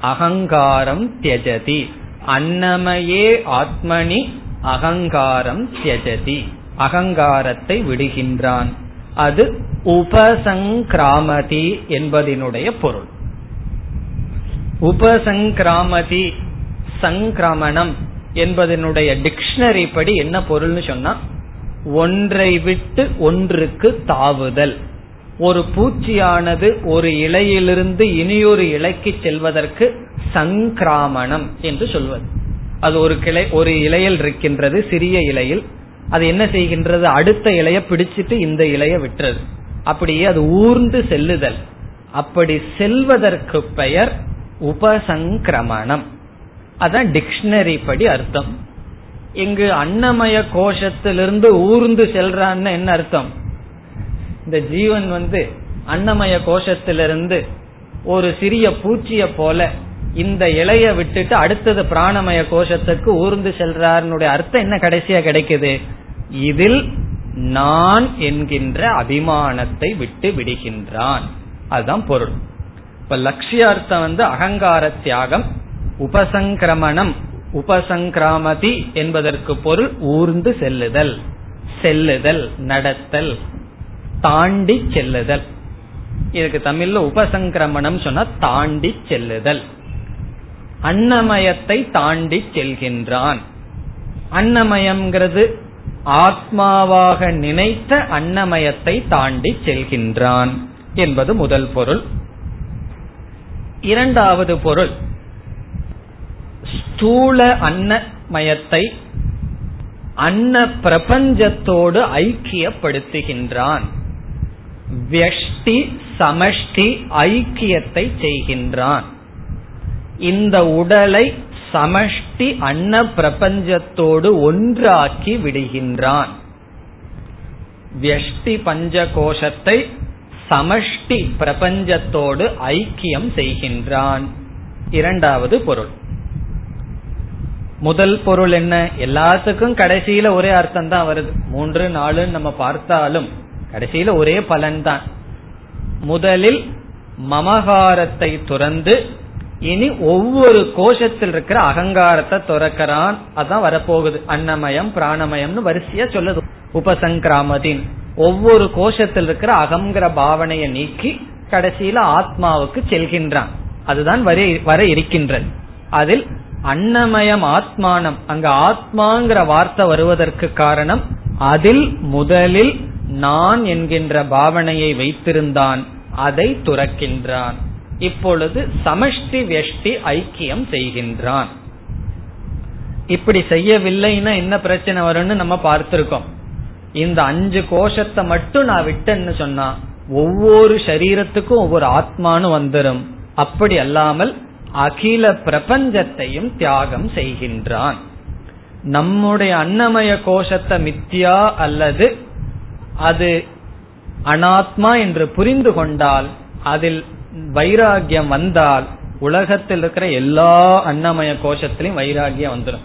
அகங்காரம் தியஜதி. அன்னமயே ஆத்மனி அகங்காரம் தியஜதி. அகங்காரத்தை விடுகின்றான். அது உபசங்கிராமதி என்பதனுடைய பொருள். உபசங்கிராமதி சங்கிரமணம் என்பதனுடைய டிக்ஷனரி படி என்ன பொருள்னு சொன்னா ஒன்றை விட்டு ஒன்றுக்கு தாவுதல். ஒரு பூச்சியானது ஒரு இலையிலிருந்து இனியொரு இலைக்கு செல்வதற்கு சங்கிராமணம் என்று சொல்வது. அது ஒரு கிளை ஒரு இலையில் இருக்கின்றது சிறிய இலையில். அது என்ன செய்கின்றது? அடுத்த இலைய பிடிச்சிட்டு இந்த இலைய விட்டுறது. அப்படியே அது ஊர்ந்து செல்லுதல். அப்படி செல்வதற்கு பெயர் உபசங்கிரமணம். அதான் டிக்ஷனரி படி அர்த்தம். இங்கு அன்னமய கோஷத்திலிருந்து ஊர்ந்து செல்றான்னு என்ன அர்த்தம்? இந்த ஜீவன் வந்து அன்னமய கோஷத்திலிருந்து ஒரு சிறிய பூச்சிய போல இந்த இலைய விட்டுட்டு அடுத்தது பிராணமய கோஷத்துக்கு ஊர்ந்து செல்றாருனுடைய அர்த்தம் என்ன கடைசியா கிடைக்குது? இதில் நான் என்கின்ற அபிமானத்தை விட்டு விடுகின்றான். அதுதான் பொருள். இப்ப லட்சியார்த்தம் வந்து அகங்கார தியாகம் உபசங்கிரமணம் உபசங்கிராமதி என்பதற்கு பொருள் ஊர்ந்து செல்லுதல் செல்லுதல் நடத்தல் தாண்டி செல்லுதல். இதுக்கு தமிழ்ல உபசங்கிரமணம் சொன்னா தாண்டி செல்லுதல். அன்னமயத்தை தாண்டி செல்கின்றான். அன்னமயம்ங்கிறது ஆத்மாவாக நினைத்த அன்னமயத்தை தாண்டி செல்கின்றான் என்பது முதல் பொருள். இரண்டாவது பொருள் ஸ்தூல அன்னமயத்தை அன்ன பிரபஞ்சத்தோடு ஐக்கியப்படுத்துகின்றான். வியஷ்டி சமஷ்டி ஐக்கியத்தை செய்கின்றான். இந்த உடலை சமஷ்டி அன்ன பிரபஞ்சத்தோடு ஒன்றாக்கி விடுகின்றான். வியஷ்டி பஞ்ச கோஷத்தை சமஷ்டி பிரபஞ்சத்தோடு ஐக்கியம் செய்கின்றான். இரண்டாவது பொருள். முதல் பொருள் என்ன? எல்லாத்துக்கும் கடைசியில ஒரே அர்த்தம் தான் வருது. மூன்று நாலு நம்ம பார்த்தாலும் கடைசியில ஒரே பலன் தான். முதலில் மமகாரத்தை துறந்து இனி ஒவ்வொரு கோஷத்தில் இருக்கிற அகங்காரத்தை துறக்கிறான். அதான் வரப்போகுது. அன்னமயம் பிராணமயம்னு வரிசையா சொல்லுது. உபசங்கிராமதின் ஒவ்வொரு கோஷத்தில் இருக்கிற அகங்கிற பாவனையை நீக்கி கடைசியில ஆத்மாவுக்கு செல்கின்றான். அதுதான் வர இருக்கின்றது. அதில் அன்னமயம் ஆத்மானம் அங்க ஆத்மாங்கிற வார்த்தை வருவதற்கு காரணம் அதில் முதலில் நான் என்கின்ற பாவனையை வைத்திருந்தான். அதை துறக்கின்றான். இப்பொழுது சமஷ்டி வெஷ்டி ஐக்கியம் செய்கின்றான். இப்படி செய்யவில்லைன்னா என்ன பிரச்சனை வரும்னு நம்ம பார்த்திருக்கோம். இந்த அஞ்சு கோஷத்தை மட்டும் நான் விட்டேன்னு சொன்னா ஒவ்வொரு சரீரத்துக்கும் ஒவ்வொரு ஆத்மானு வந்துடும் அப்படி அல்லாமல் அகில பிரபஞ்சத்தையும் தியாகம் செய்கின்றான். நம்முடைய அன்னமய கோஷத்தை மித்தியா அல்லது அது அனாத்மா என்று புரிந்து கொண்டால் அதில் வைராகியம் வந்தால் உலகத்தில் இருக்கிற எல்லா அன்னமய கோஷத்திலையும் வைராகியம் வந்துடும்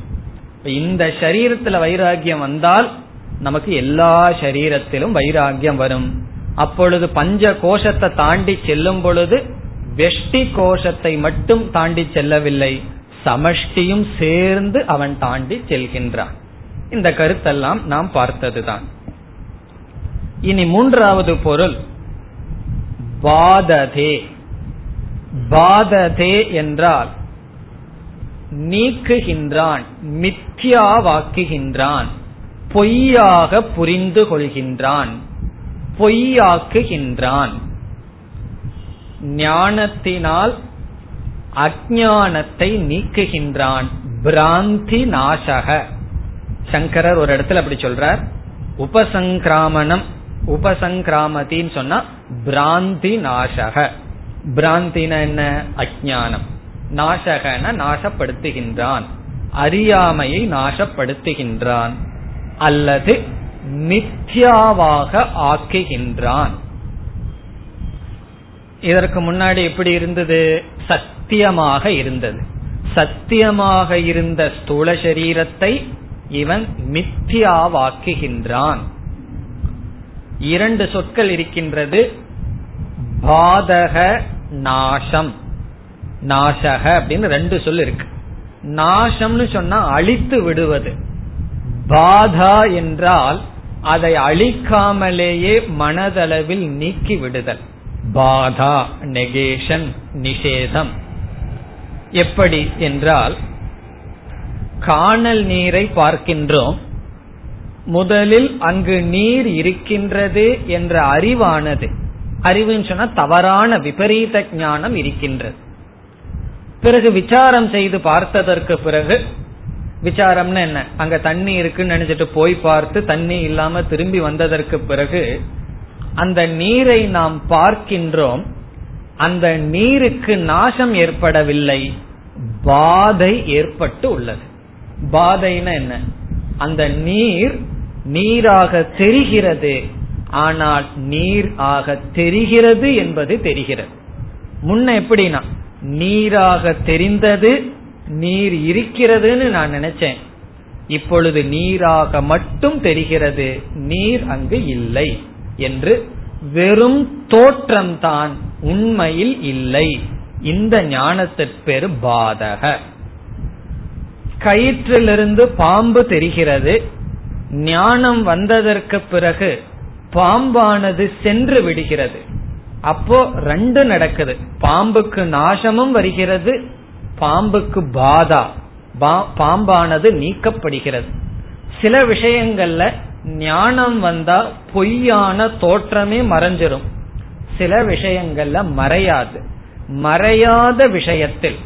இந்த சரீரத்துல வைராகியம் வந்தால் நமக்கு எல்லா சரீரத்திலும் வைராகியம் வரும். அப்பொழுது பஞ்ச கோஷத்தை தாண்டி செல்லும் பொழுது வெஷ்டி கோஷத்தை மட்டும் தாண்டி செல்லவில்லை. சமஷ்டியும் சேர்ந்து அவன் தாண்டி செல்கின்றான். இந்த கருத்தெல்லாம் நாம் பார்த்ததுதான். இனி மூன்றாவது பொருள் பாததே பாததே என்றால் நீக்குகின்றான் மித்யாவாக்குகின்றான் பொய்யாக புரிந்து கொள்கின்றான் பொய்யாக்குகின்றான். ஞானத்தினால் அஜானத்தை நீக்குகின்றான் பிராந்தி நாசக. சங்கரர் ஒரு இடத்துல அப்படி சொல்றார். உபசங்கிராமணம் உபசங்கிராமத்தின்னு சொன்னா பிராந்தி நாசக. பிராந்தின என்ன? அஜானம் நாசகன நாசப்படுத்துகின்றான். அறியாமையை நாசப்படுத்துகின்றான். அல்லது மித்யாவாக ஆக்குகின்றான். இதற்கு முன்னாடி எப்படி இருந்தது? சத்தியமாக இருந்தது. சத்தியமாக இருந்த ஸ்தூல சரீரத்தை இவன் மித்தியாவாக்குகின்றான் இரண்டு சொற்கள் இருக்கின்றது. பாதக நாசம் நாசக அப்படின்னு ரெண்டு சொல் இருக்கு. நாசம்னு சொன்னா அழித்து விடுவது. பாதா என்றால் அதை அழிக்காமலேயே மனதளவில் நீக்கி விடுதல். பாதா நெகேஷன் நிஷேதம். எப்படி என்றால் காணல் நீரை பார்க்கின்றோம். முதலில் அங்கு நீர் இருக்கின்றது என்ற அறிவானது. அறிவுன்னு சொன்னா தவறான விபரீத ஞானம் இருக்கின்றது. பிறகு விசாரம் செய்து பார்த்ததற்கு பிறகு விசாரம்னு என்ன? அங்க தண்ணி இருக்குன்னு நினைச்சிட்டு போய் பார்த்து தண்ணி இல்லாம திரும்பி வந்ததற்கு பிறகு அந்த நீரை நாம் பார்க்கின்றோம். அந்த நீருக்கு நாசம் ஏற்படவில்லை. பாதை ஏற்பட்டு உள்ளது. பாதைனா என்ன? அந்த நீர் நீராக தெரிகிறது. ஆனால் நீர் ஆக தெரிகிறது என்பது தெரிகிறது. முன்ன எப்படின்னா நீராக தெரிந்தது நீர் இருக்கிறதுன்னு நான் நினைச்சேன். இப்பொழுது நீராக மட்டும் தெரிகிறது நீர் அங்கு இல்லை என்று வெறும் தோற்றம்தான் உண்மையில் இல்லை. இந்த ஞானத்திற்கு பேரு பாதக. கயிற்றிலிருந்து பாம்பு தெரிகிறது ஞானம் வந்ததற்கு பிறகு பாம்பானது சென்று விடுகிறது. அப்போ ரெண்டு நடக்குது. பாம்புக்கு நாசமும் வருகிறது பாம்புக்கு பாதா பாம்பானது நீக்கப்படுகிறது. சில விஷயங்கள்ல ஞானம் வந்தா பொய்யான தோற்றமே மறைஞ்சிரும். சில விஷயங்கள்ல மறையாது. மறையாத விஷயத்தில்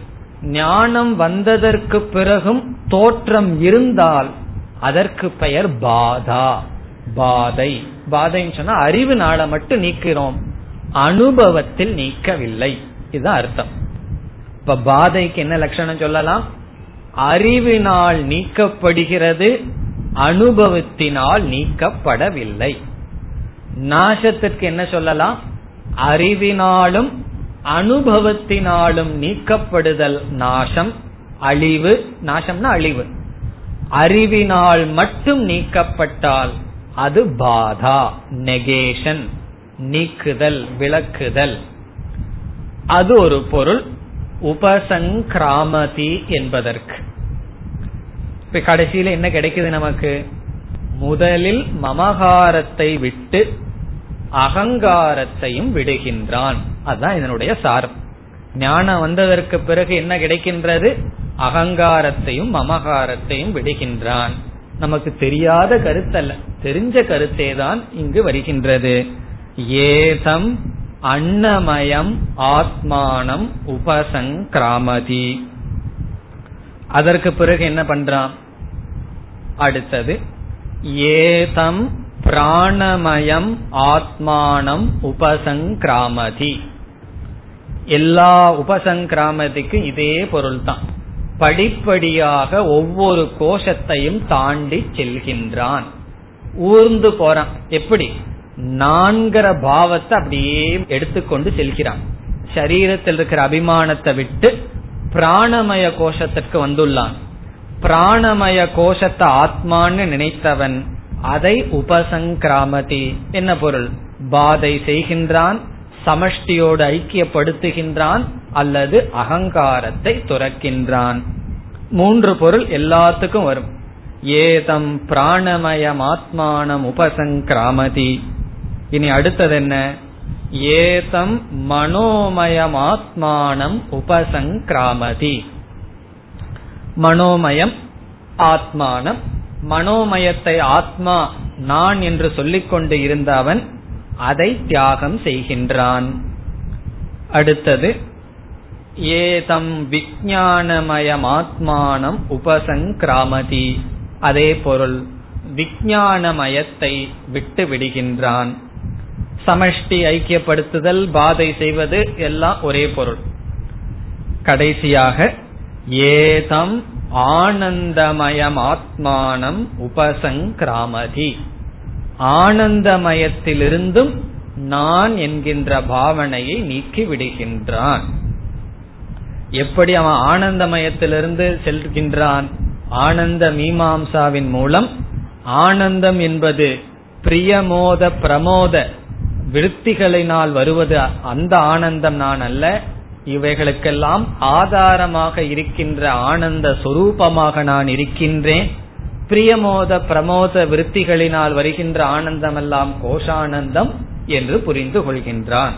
ஞானம் வந்ததற்கு பிறகும் தோற்றம் இருந்தால் அதற்கு பெயர் பாதா. பாதை. பாதைன்னு சொன்னா அறிவுனால மட்டும் நீக்கிறோம். அனுபவத்தில் நீக்கவில்லை. இதுதான் அர்த்தம். இப்ப பாதைக்கு என்ன லட்சணம் சொல்லலாம்? அறிவினால் நீக்கப்படுகிறது அனுபவத்தினால் நீக்கப்படவில்லை. நாசத்திற்கு என்ன சொல்லலாம்? அறிவினாலும் அனுபவத்தினாலும் நீக்கப்படுதல் நாசம் அழிவு. நாசம்னா அழிவு. அறிவினால் மட்டும் நீக்கப்பட்டால் அது பாதா நெகேஷன் நீக்குதல் விளக்குதல். அது ஒரு பொருள் உபசங்கிராமதி என்பதற்கு. இப்ப கடைசியில என்ன கிடைக்குது நமக்கு? முதலில் மமகாரத்தை விட்டு அகங்காரத்தையும் விடுகின்றான். அதுதான் இதனுடைய சாரம். ஞானம் வந்ததற்கு பிறகு என்ன கிடைக்கின்றது? அகங்காரத்தையும் மமகாரத்தையும் விடுகின்றான். நமக்கு தெரியாத கருத்தல்ல. தெரிஞ்ச கருத்தே தான் இங்கு வருகின்றது. ஏதம் அன்னமயம் ஆத்மானம் உபசங்கிராமதி. அதற்கு பிறகு என்ன பண்றான்? அடுத்தது ஏதம் பிராணமயம் ஆத்மானம் உபசங்கிராமதி. எல்லா உபசங்கிராமதிக்கும் இதே பொருள் தான் படிப்படியாக ஒவ்வொரு கோஷத்தையும் தாண்டி செல்கின்றான். ஊர்ந்து போறான். எப்படி? நான்கிற பாவத்தை அப்படியே எடுத்துக்கொண்டு செல்கிறான். சரீரத்தில் இருக்கிற அபிமானத்தை விட்டு பிராணமய கோஷத்திற்கு வந்துள்ளான். பிராணமய கோஷத்தை ஆத்மான்னு நினைத்தவன் அதை உபசங்கிராமதி. என்ன பொருள்? பாதை செய்கின்றான் சமஷ்டியோடு ஐக்கியப்படுத்துகின்றான் அல்லது அகங்காரத்தை துறக்கின்றான். மூன்று பொருள் எல்லாத்துக்கும் வரும். ஏதம் பிராணமயம் ஆத்மானம் உபசங்கிராமதி. இனி அடுத்தது என்ன? ஏதம் மனோமயம் ஆத்மானம் உபசங்கிராமதி. மனோமயம் ஆத்மானம். மனோமயத்தை ஆத்மா நான் என்று சொல்லிக்கொண்டு இருந்த இருந்தவன் அதை தியாகம் செய்கின்றான். அடுத்தது ஏதம் விஜயானமயமாத்மானம் உபசங்கிராமதி. அதே பொருள் விஜயானமயத்தை விட்டு விடுகின்றான் சமஷ்டி ஐக்கியப்படுத்துதல் பாதை செய்வது எல்லாம் ஒரே பொருள். கடைசியாக ஏதம் ஆனந்தமயமாத்மானம் உபசங்கிராமதி. ஆனந்தமயத்திலிருந்தும் நான் என்கின்ற பாவனையை நீக்கி விடுகின்றான் எப்படி அவன் ஆனந்தமயத்திலிருந்து செல்கின்றான்? ஆனந்த மீமாம்சாவின் மூலம். ஆனந்தம் என்பது பிரியமோத பிரமோத விருத்திகளினால் வருவது அந்த ஆனந்தம் நான் அல்ல. இவைகளுக்கெல்லாம் ஆதாரமாக இருக்கின்ற ஆனந்த சொரூபமாக நான் இருக்கின்றேன். பிரியமோத பிரமோத விருத்திகளினால் வருகின்ற ஆனந்தமெல்லாம் கோஷானந்தம் என்று புரிந்து கொள்கின்றான்.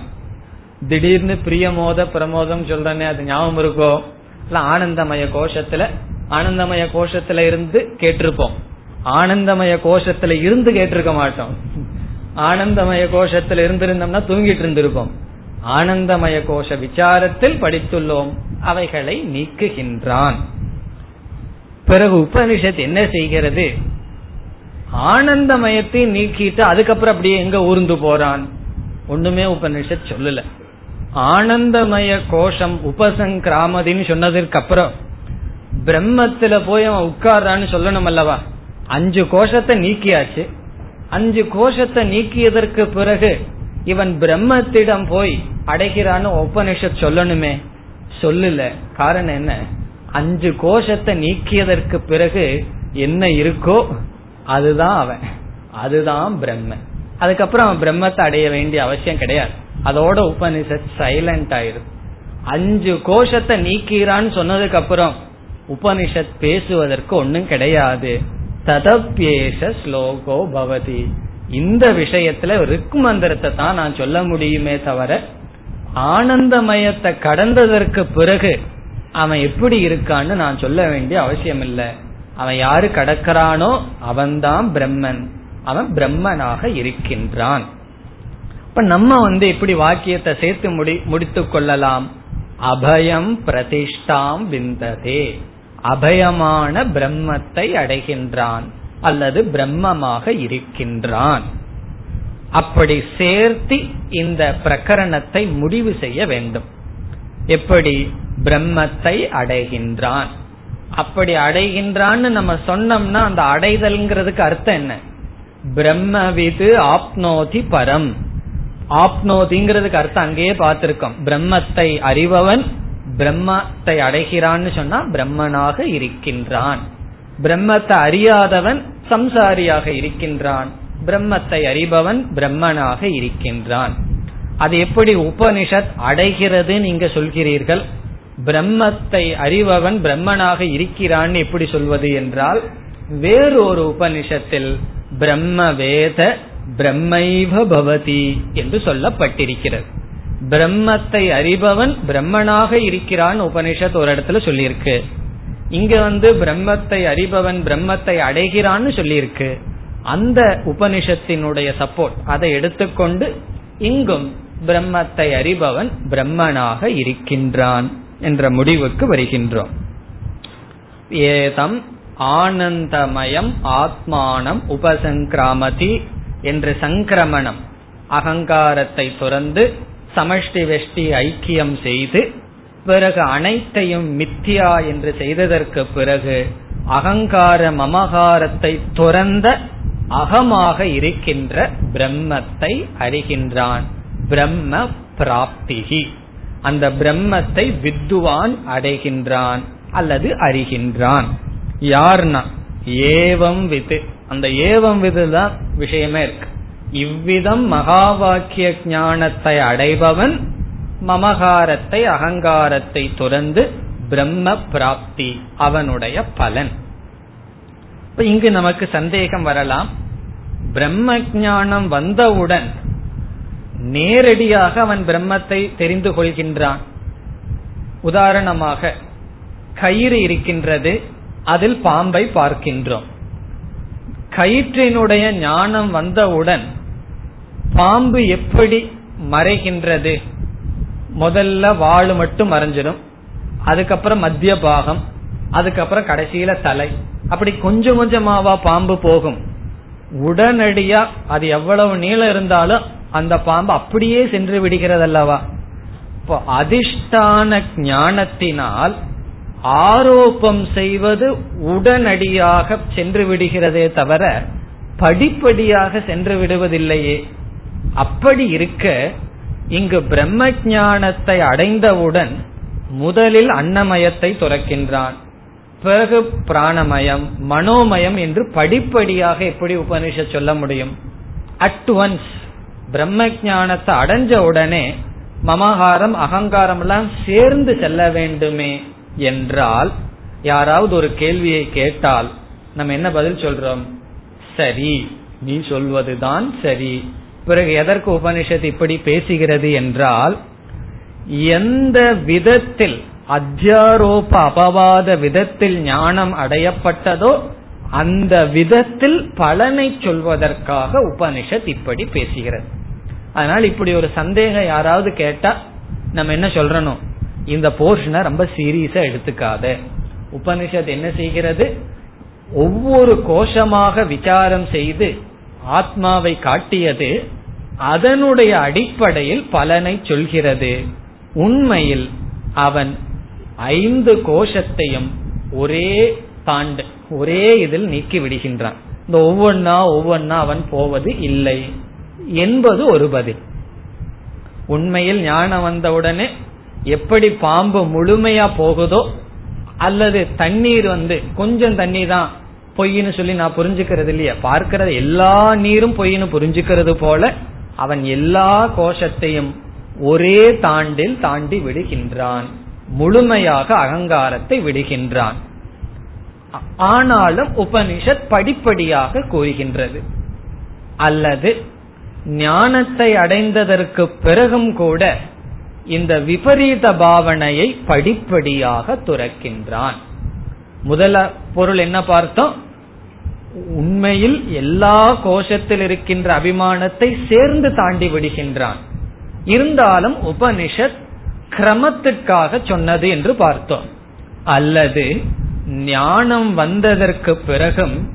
திடீர்னு பிரியமோத பிரமோதம் சொல்றேனே அது ஞாபகம் இருக்கோ? இல்ல ஆனந்தமய கோஷத்துல ஆனந்தமய கோஷத்துல இருந்து கேட்டிருப்போம். ஆனந்தமய கோஷத்துல இருந்து கேட்டிருக்க மாட்டோம். ஆனந்தமய கோஷத்துல இருந்திருந்தோம்னா தூங்கிட்டு இருந்திருப்போம். ஆனந்தமய கோஷ விசாரத்தில் படித்துள்ளோம். அவைகளை நீக்குகின்றான். பிறகு உபனிஷத் என்ன செய்கிறது? ஆனந்தமயத்தை நீக்கிட்டு அதுக்கப்புறம் அப்படியே எங்க ஊர்ந்து போறான்? ஒண்ணுமே உபனிஷத் சொல்லல. ஆனந்தமய கோஷம் உபசங்கிராமதின்னு சொன்னதற்கு அப்புறம் பிரம்மத்துல போய் அவன் உட்கார்றான்னு சொல்லணும் அல்லவா? அஞ்சு கோஷத்தை நீக்கியாச்சு. அஞ்சு கோஷத்தை நீக்கியதற்கு பிறகு இவன் பிரம்மத்திடம் போய் அடைகிறான்னு உபனிஷத் சொல்லணுமே. சொல்லல. காரணம் என்ன? அஞ்சு கோஷத்தை நீக்கியதற்கு பிறகு என்ன இருக்கோ அதுதான் அவன். அதுதான் பிரம்ம அதுக்கப்புறம் அவன் பிரம்மத்தை அடைய வேண்டிய அவசியம் கிடையாது. அதோட உபனிஷத் சைலண்ட் ஆயிரும். அஞ்சு கோஷத்தை நீக்கிறான்னு சொன்னதுக்கு அப்புறம் உபனிஷத் பேசுவதற்கு ஒன்னும் கிடையாது. ததப்பேஷ ஸ்லோகோ பவதி. இந்த விஷயத்துல ரிக் மந்திரத்தை தான் நான் சொல்ல முடியுமே தவிர ஆனந்தமயத்தை கடந்ததற்கு பிறகு அவன் எப்படி இருக்கான்னு நான் சொல்ல வேண்டிய அவசியம் இல்ல அவன் யாரு கடக்கிறானோ அவன்தான் பிரம்மன். அவன் பிரம்மனாக இருக்கின்றான். இப்ப நம்ம வந்து இப்படி வாக்கியத்தை சேர்த்து முடி முடித்து கொள்ளலாம். அபயம் பிரதிஷ்டாம் விந்ததே. அபயமான பிரம்மத்தை அடைகின்றான் அல்லது பிரம்மமாக இருக்கின்றான். அப்படி சேர்த்தி இந்த பிரகரணத்தை முடிவு செய்ய வேண்டும். எப்படி? பிரம்மத்தை அடைகின்றான். அப்படி அடைகின்றான்னு நம்ம சொன்னோம்னா அந்த அடைதல்ங்கிறதுக்கு அர்த்தம் என்ன? பிரம்மவிது ஆப்னோதி பரம். ஆப்னோதிங்கிறதுக்கு அர்த்தம் அங்கேயே பார்த்திருக்கோம். பிரம்மத்தை அறிபவன் பிரம்மத்தை அடைகிறான்னு சொன்னா பிரம்மனாக இருக்கின்றான். பிரம்மத்தை அறியாதவன் சம்சாரியாக இருக்கின்றான். பிரம்மத்தை அறிபவன் பிரம்மனாக இருக்கின்றான். அது எப்படி உபனிஷத் அடைகிறது நீங்க சொல்கிறீர்கள்? பிரம்மத்தை அறிபவன் பிரம்மனாக இருக்கிறான் எப்படி சொல்வது என்றால் வேறு ஒரு உபனிஷத்தில் பிரம்ம வேத பிரம்மைவ பவதி என்று சொல்லப்பட்டிருக்கிறது. பிரம்மத்தை அறிபவன் பிரம்மனாக இருக்கிறான் உபனிஷத் ஒரு இடத்துல சொல்லியிருக்கு. இங்க வந்து பிரம்மத்தை அறிபவன் பிரம்மத்தை அடைகிறான்னு சொல்லியிருக்கு. அந்த உபனிஷத்தினுடைய சப்போர்ட் அதை எடுத்துக்கொண்டு இங்கும் பிரம்மத்தை அறிபவன் பிரம்மனாக இருக்கின்றான் என்ற முடிவுக்கு வருகின்றோம். ஏதம் ஆனந்தமயம் ஆத்மானம் உபசங்கிராமதி என்று சங்கிரமணம் அகங்காரத்தை துறந்து சமஷ்டி வெஷ்டி ஐக்கியம் செய்து பிறகு அனைத்தையும் மித்தியா என்று செய்ததற்கு பிறகு அகங்கார மமகாரத்தை துறந்த அகமாக இருக்கின்ற பிரம்மத்தை அறிகின்றான். பிரம்ம பிராப்திகி. அந்த பிரம்மத்தை வித்துவான் அடைகின்றான் அல்லது அறிகின்றான். யார்னா? ஏவம் விது அந்த ஏவம் விதுதான் விஷயமே இருக்கு. இவ்விதம் மகா வாக்கிய ஞானத்தை அடைபவன் மமகாரத்தை அகங்காரத்தை துறந்து பிரம்ம பிராப்தி அவனுடைய பலன். இப்ப இங்கு நமக்கு சந்தேகம் வரலாம். பிரம்ம ஞானம் வந்தவுடன் நேரடியாக அவன் பிரம்மத்தை தெரிந்து கொள்கின்றான். உதாரணமாக கயிறு இருக்கின்றது அதில் பாம்பை பார்க்கின்றோம். கயிற்றினுடைய ஞானம் வந்தவுடன் பாம்பு எப்படி மறைகின்றது? முதல்ல வாழு மட்டும் மறைஞ்சிடும் அதுக்கப்புறம் மத்திய பாகம். அதுக்கப்புறம் கடைசியில தலை. அப்படி கொஞ்சம் கொஞ்சமாவா பாம்பு போகும். உடனடியா அது எவ்வளவு நீளம் இருந்தாலும் அந்த பாம்பு அப்படியே சென்று விடுகிறது அல்லவா இப்போ அதிஷ்டான ஞானத்தினால் ஆரோப்பம் செய்வது உடனடியாக சென்று விடுகிறதே தவிர படிப்படியாக சென்று விடுவதில்லையே. அப்படி இருக்க இங்கு பிரம்ம ஞானத்தை அடைந்தவுடன் முதலில் அன்னமயத்தை துறக்கின்றான். பிறகு பிராணமயம் மனோமயம் என்று படிப்படியாக எப்படி உபனிஷ சொல்ல முடியும்? அட் ஒன்ஸ் பிரம்ம ஜானத்தை அடைஞ்ச உடனே மமகாரம் அகங்காரம் எல்லாம் சேர்ந்து செல்ல வேண்டுமே. என்றால் யாராவது ஒரு கேள்வியை கேட்டால் நம்ம என்ன பதில் சொல்றோம்? சரி நீ சொல்வதுதான் சரி. பிறகு எதற்கு உபனிஷத் இப்படி பேசுகிறது என்றால் எந்த விதத்தில் அத்தியாரோப அபவாத விதத்தில் ஞானம் அடையப்பட்டதோ அந்த விதத்தில் பலனை சொல்வதற்காக உபனிஷத் இப்படி பேசுகிறது. அதனால் இப்படி ஒரு சந்தேகம் யாராவது கேட்டா நம்ம என்ன சொல்றணும்? இந்த போர்ஷனை ரொம்ப சீரியஸா எடுத்துக்காத. உபனிஷத் என்ன செய்கிறது? ஒவ்வொரு கோஷமாக விசாரம் செய்து ஆத்மாவை காட்டியது அதனுடைய அடிப்படையில் பலனை சொல்கிறது. உண்மையில் அவன் ஐந்து கோஷத்தையும் ஒரே தாண்டு ஒரே இதில் நீக்கி விடுகின்றான். இந்த ஒவ்வொன்னா ஒவ்வொன்னா அவன் போவது இல்லை. என்பது ஒரு பதில். உண்மையில் ஞானம் வந்தவுடனே எப்படி பாம்பு முழுமையா போகுதோ அல்லது தண்ணீர் வந்து கொஞ்சம் தண்ணி தான் பொய்னு சொல்லி நான் புரிஞ்சுக்கிறது இல்லையா. பார்க்கிறது எல்லா நீரும் பொய்னு புரிஞ்சுக்கிறது போல அவன் எல்லா கோஷத்தையும் ஒரே தாண்டில் தாண்டி விடுகின்றான். முழுமையாக அகங்காரத்தை விடுகின்றான். ஆனாலும் உபனிஷத் படிப்படியாக கூறுகின்றது. அல்லது ஞானத்தை அடைந்ததற்கு பிறகும் கூட இந்த விபரீத பாவனையை படிப்படியாக துறக்கின்றான். முதல பொருள் என்ன பார்த்தோம்? உண்மையில் எல்லா கோஷத்தில் இருக்கின்ற அபிமானத்தை சேர்ந்து தாண்டி விடுகின்றான். இருந்தாலும் உபனிஷத் கிரமத்துக்காக சொன்னது என்று பார்த்தோம். அல்லது ஞானம் வந்ததற்கு பிறகும்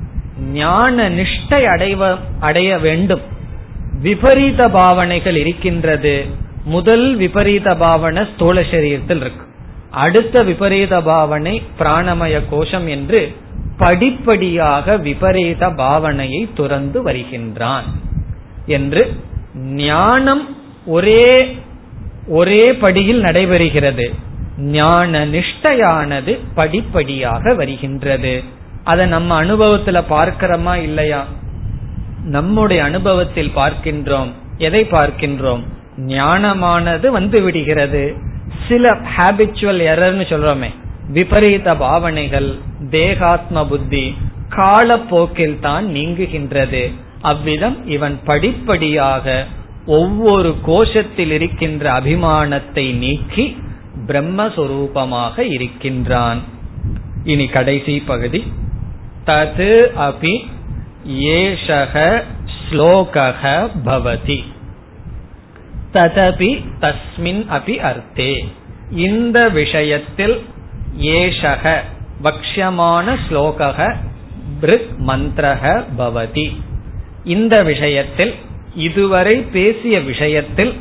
ஞான நிஷ்டை அடைவ அடைய வேண்டும். விபரீத பாவனைகள் இருக்கின்றது. முதல் விபரீத பாவனை ஸ்தூல சரீரத்தில் இருக்கு. அடுத்த விபரீத பாவனை பிராணமய கோஷம் என்று படிப்படியாக விபரீத பாவனையை துறந்து வருகின்றான் என்று ஞானம் ஒரே ஒரே படியில் நடைபெறுகிறது. ஞான நிஷ்டையானது படிப்படியாக வருகின்றது. அதை நம்ம அனுபவத்துல பார்க்கிறோமா இல்லையா? நம்முடைய அனுபவத்தில் பார்க்கின்றோம். எதை பார்க்கின்றோம்? ஞானமானது வந்து விடுகிறது. சில ஹேபிச்சுவல் எரர்னு சொல்றோமே. விபரீத பாவனைகள் தேகாத்ம புத்தி காலப்போக்கில் தான் நீங்குகின்றது. அவ்விதம் இவன் படிப்படியாக ஒவ்வொரு கோஷத்தில் இருக்கின்ற அபிமானத்தை நீக்கி பிரம்மஸ்வரூபமாக இருக்கின்றான். இனி கடைசி பகுதி. தது அபி ஏஷக ஸ்லோகக பவதி. ததபி தஸ்மின் அபி அர்த்தே. இந்த விஷயத்தில் ஏஷக வக்ஷமான ஸ்லோகக பிருக் மந்திரக பவதி. இந்த விஷயத்தில் இதுவரை பேசிய விஷயத்தில்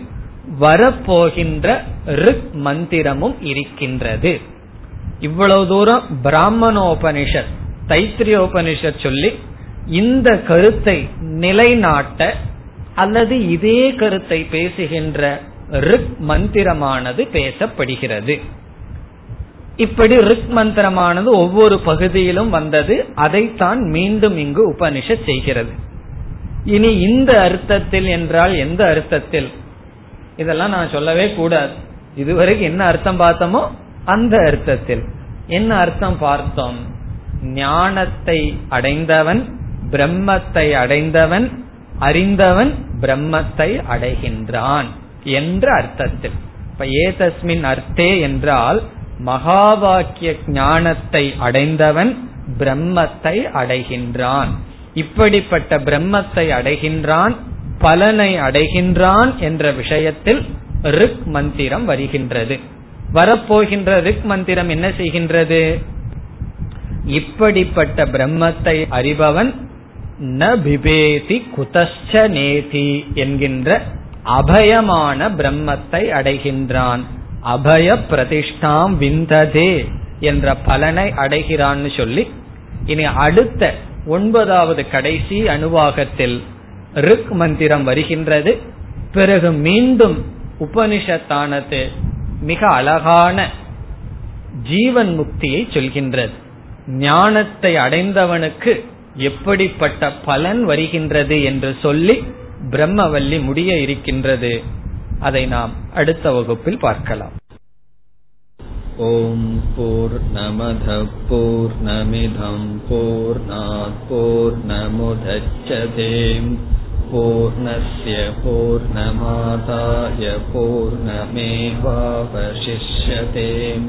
வரப்போகின்ற ரிக் மந்திரமும் இருக்கின்றது. இவ்வளவு தூரம் பிராமணோபனிஷத் தைத்திரியோபனிஷத் சொல்லி இந்த கருத்தை நிலைநாட்ட அல்லது இதே கருத்தை பேசுகின்ற ரிக் மந்திரமானது பேசப்படுகிறது. இப்படி ரிக் மந்திரமானது ஒவ்வொரு பகுதியிலும் வந்தது அதைத்தான் மீண்டும் இங்கு உபனிஷத் செய்கிறது. இனி இந்த அர்த்தத்தில் என்றால் எந்த அர்த்தத்தில்? இதெல்லாம் நான் சொல்லவே கூடாது. இதுவரைக்கும் என்ன அர்த்தம் பார்த்தோமோ அந்த அர்த்தத்தில். என்ன அர்த்தம் பார்த்தோம்? ஞானத்தை அடைந்தவன் பிரம்மத்தை அடைந்தவன் அறிந்தவன் பிரம்மத்தை அடைகின்றான் என்ற அர்த்தத்தில். இப்ப ஏதஸ்மின் அர்த்தே என்றால் மகா வாக்கிய ஞானத்தை அடைந்தவன் பிரம்மத்தை அடைகின்றான். இப்படிப்பட்ட பிரம்மத்தை அடைகின்றான் பலனை அடைகின்றான் என்ற விஷயத்தில் ரிக் மந்திரம் வருகின்றது. வரப்போகின்ற ரிக் மந்திரம் என்ன செய்கின்றது? இப்படிப்பட்ட பிரம்மத்தை அறிபவன் ந பிபேதி குதஸ்ச நேதி என்கின்ற அபயமான பிரம்மத்தை அடைகின்றான். அபய பிரதிஷ்டாம் விந்ததே என்ற பலனை அடைகிறான்னு சொல்லி இனி அடுத்த ஒன்பதாவது கடைசி அணுவாகத்தில் ரிக் மந்திரம் வருகின்றது. பிறகு மீண்டும் உபனிஷத்தானது மிக அழகான ஜீவன் முக்தியை சொல்கின்றது. ஞானத்தை அடைந்தவனுக்கு எப்படிப்பட்ட பலன் வருகின்றது என்று சொல்லி பிரம்மவல்லி முடிய இருக்கின்றது. அதை நாம் அடுத்த வகுப்பில் பார்க்கலாம். ஓம் போர் நமத போர் நமிதம் போர் போர் நமுதச்சதேம் பூர்ணய பூர்ணமாதாய பூர்ணமேவாவசிஷ்யதேம்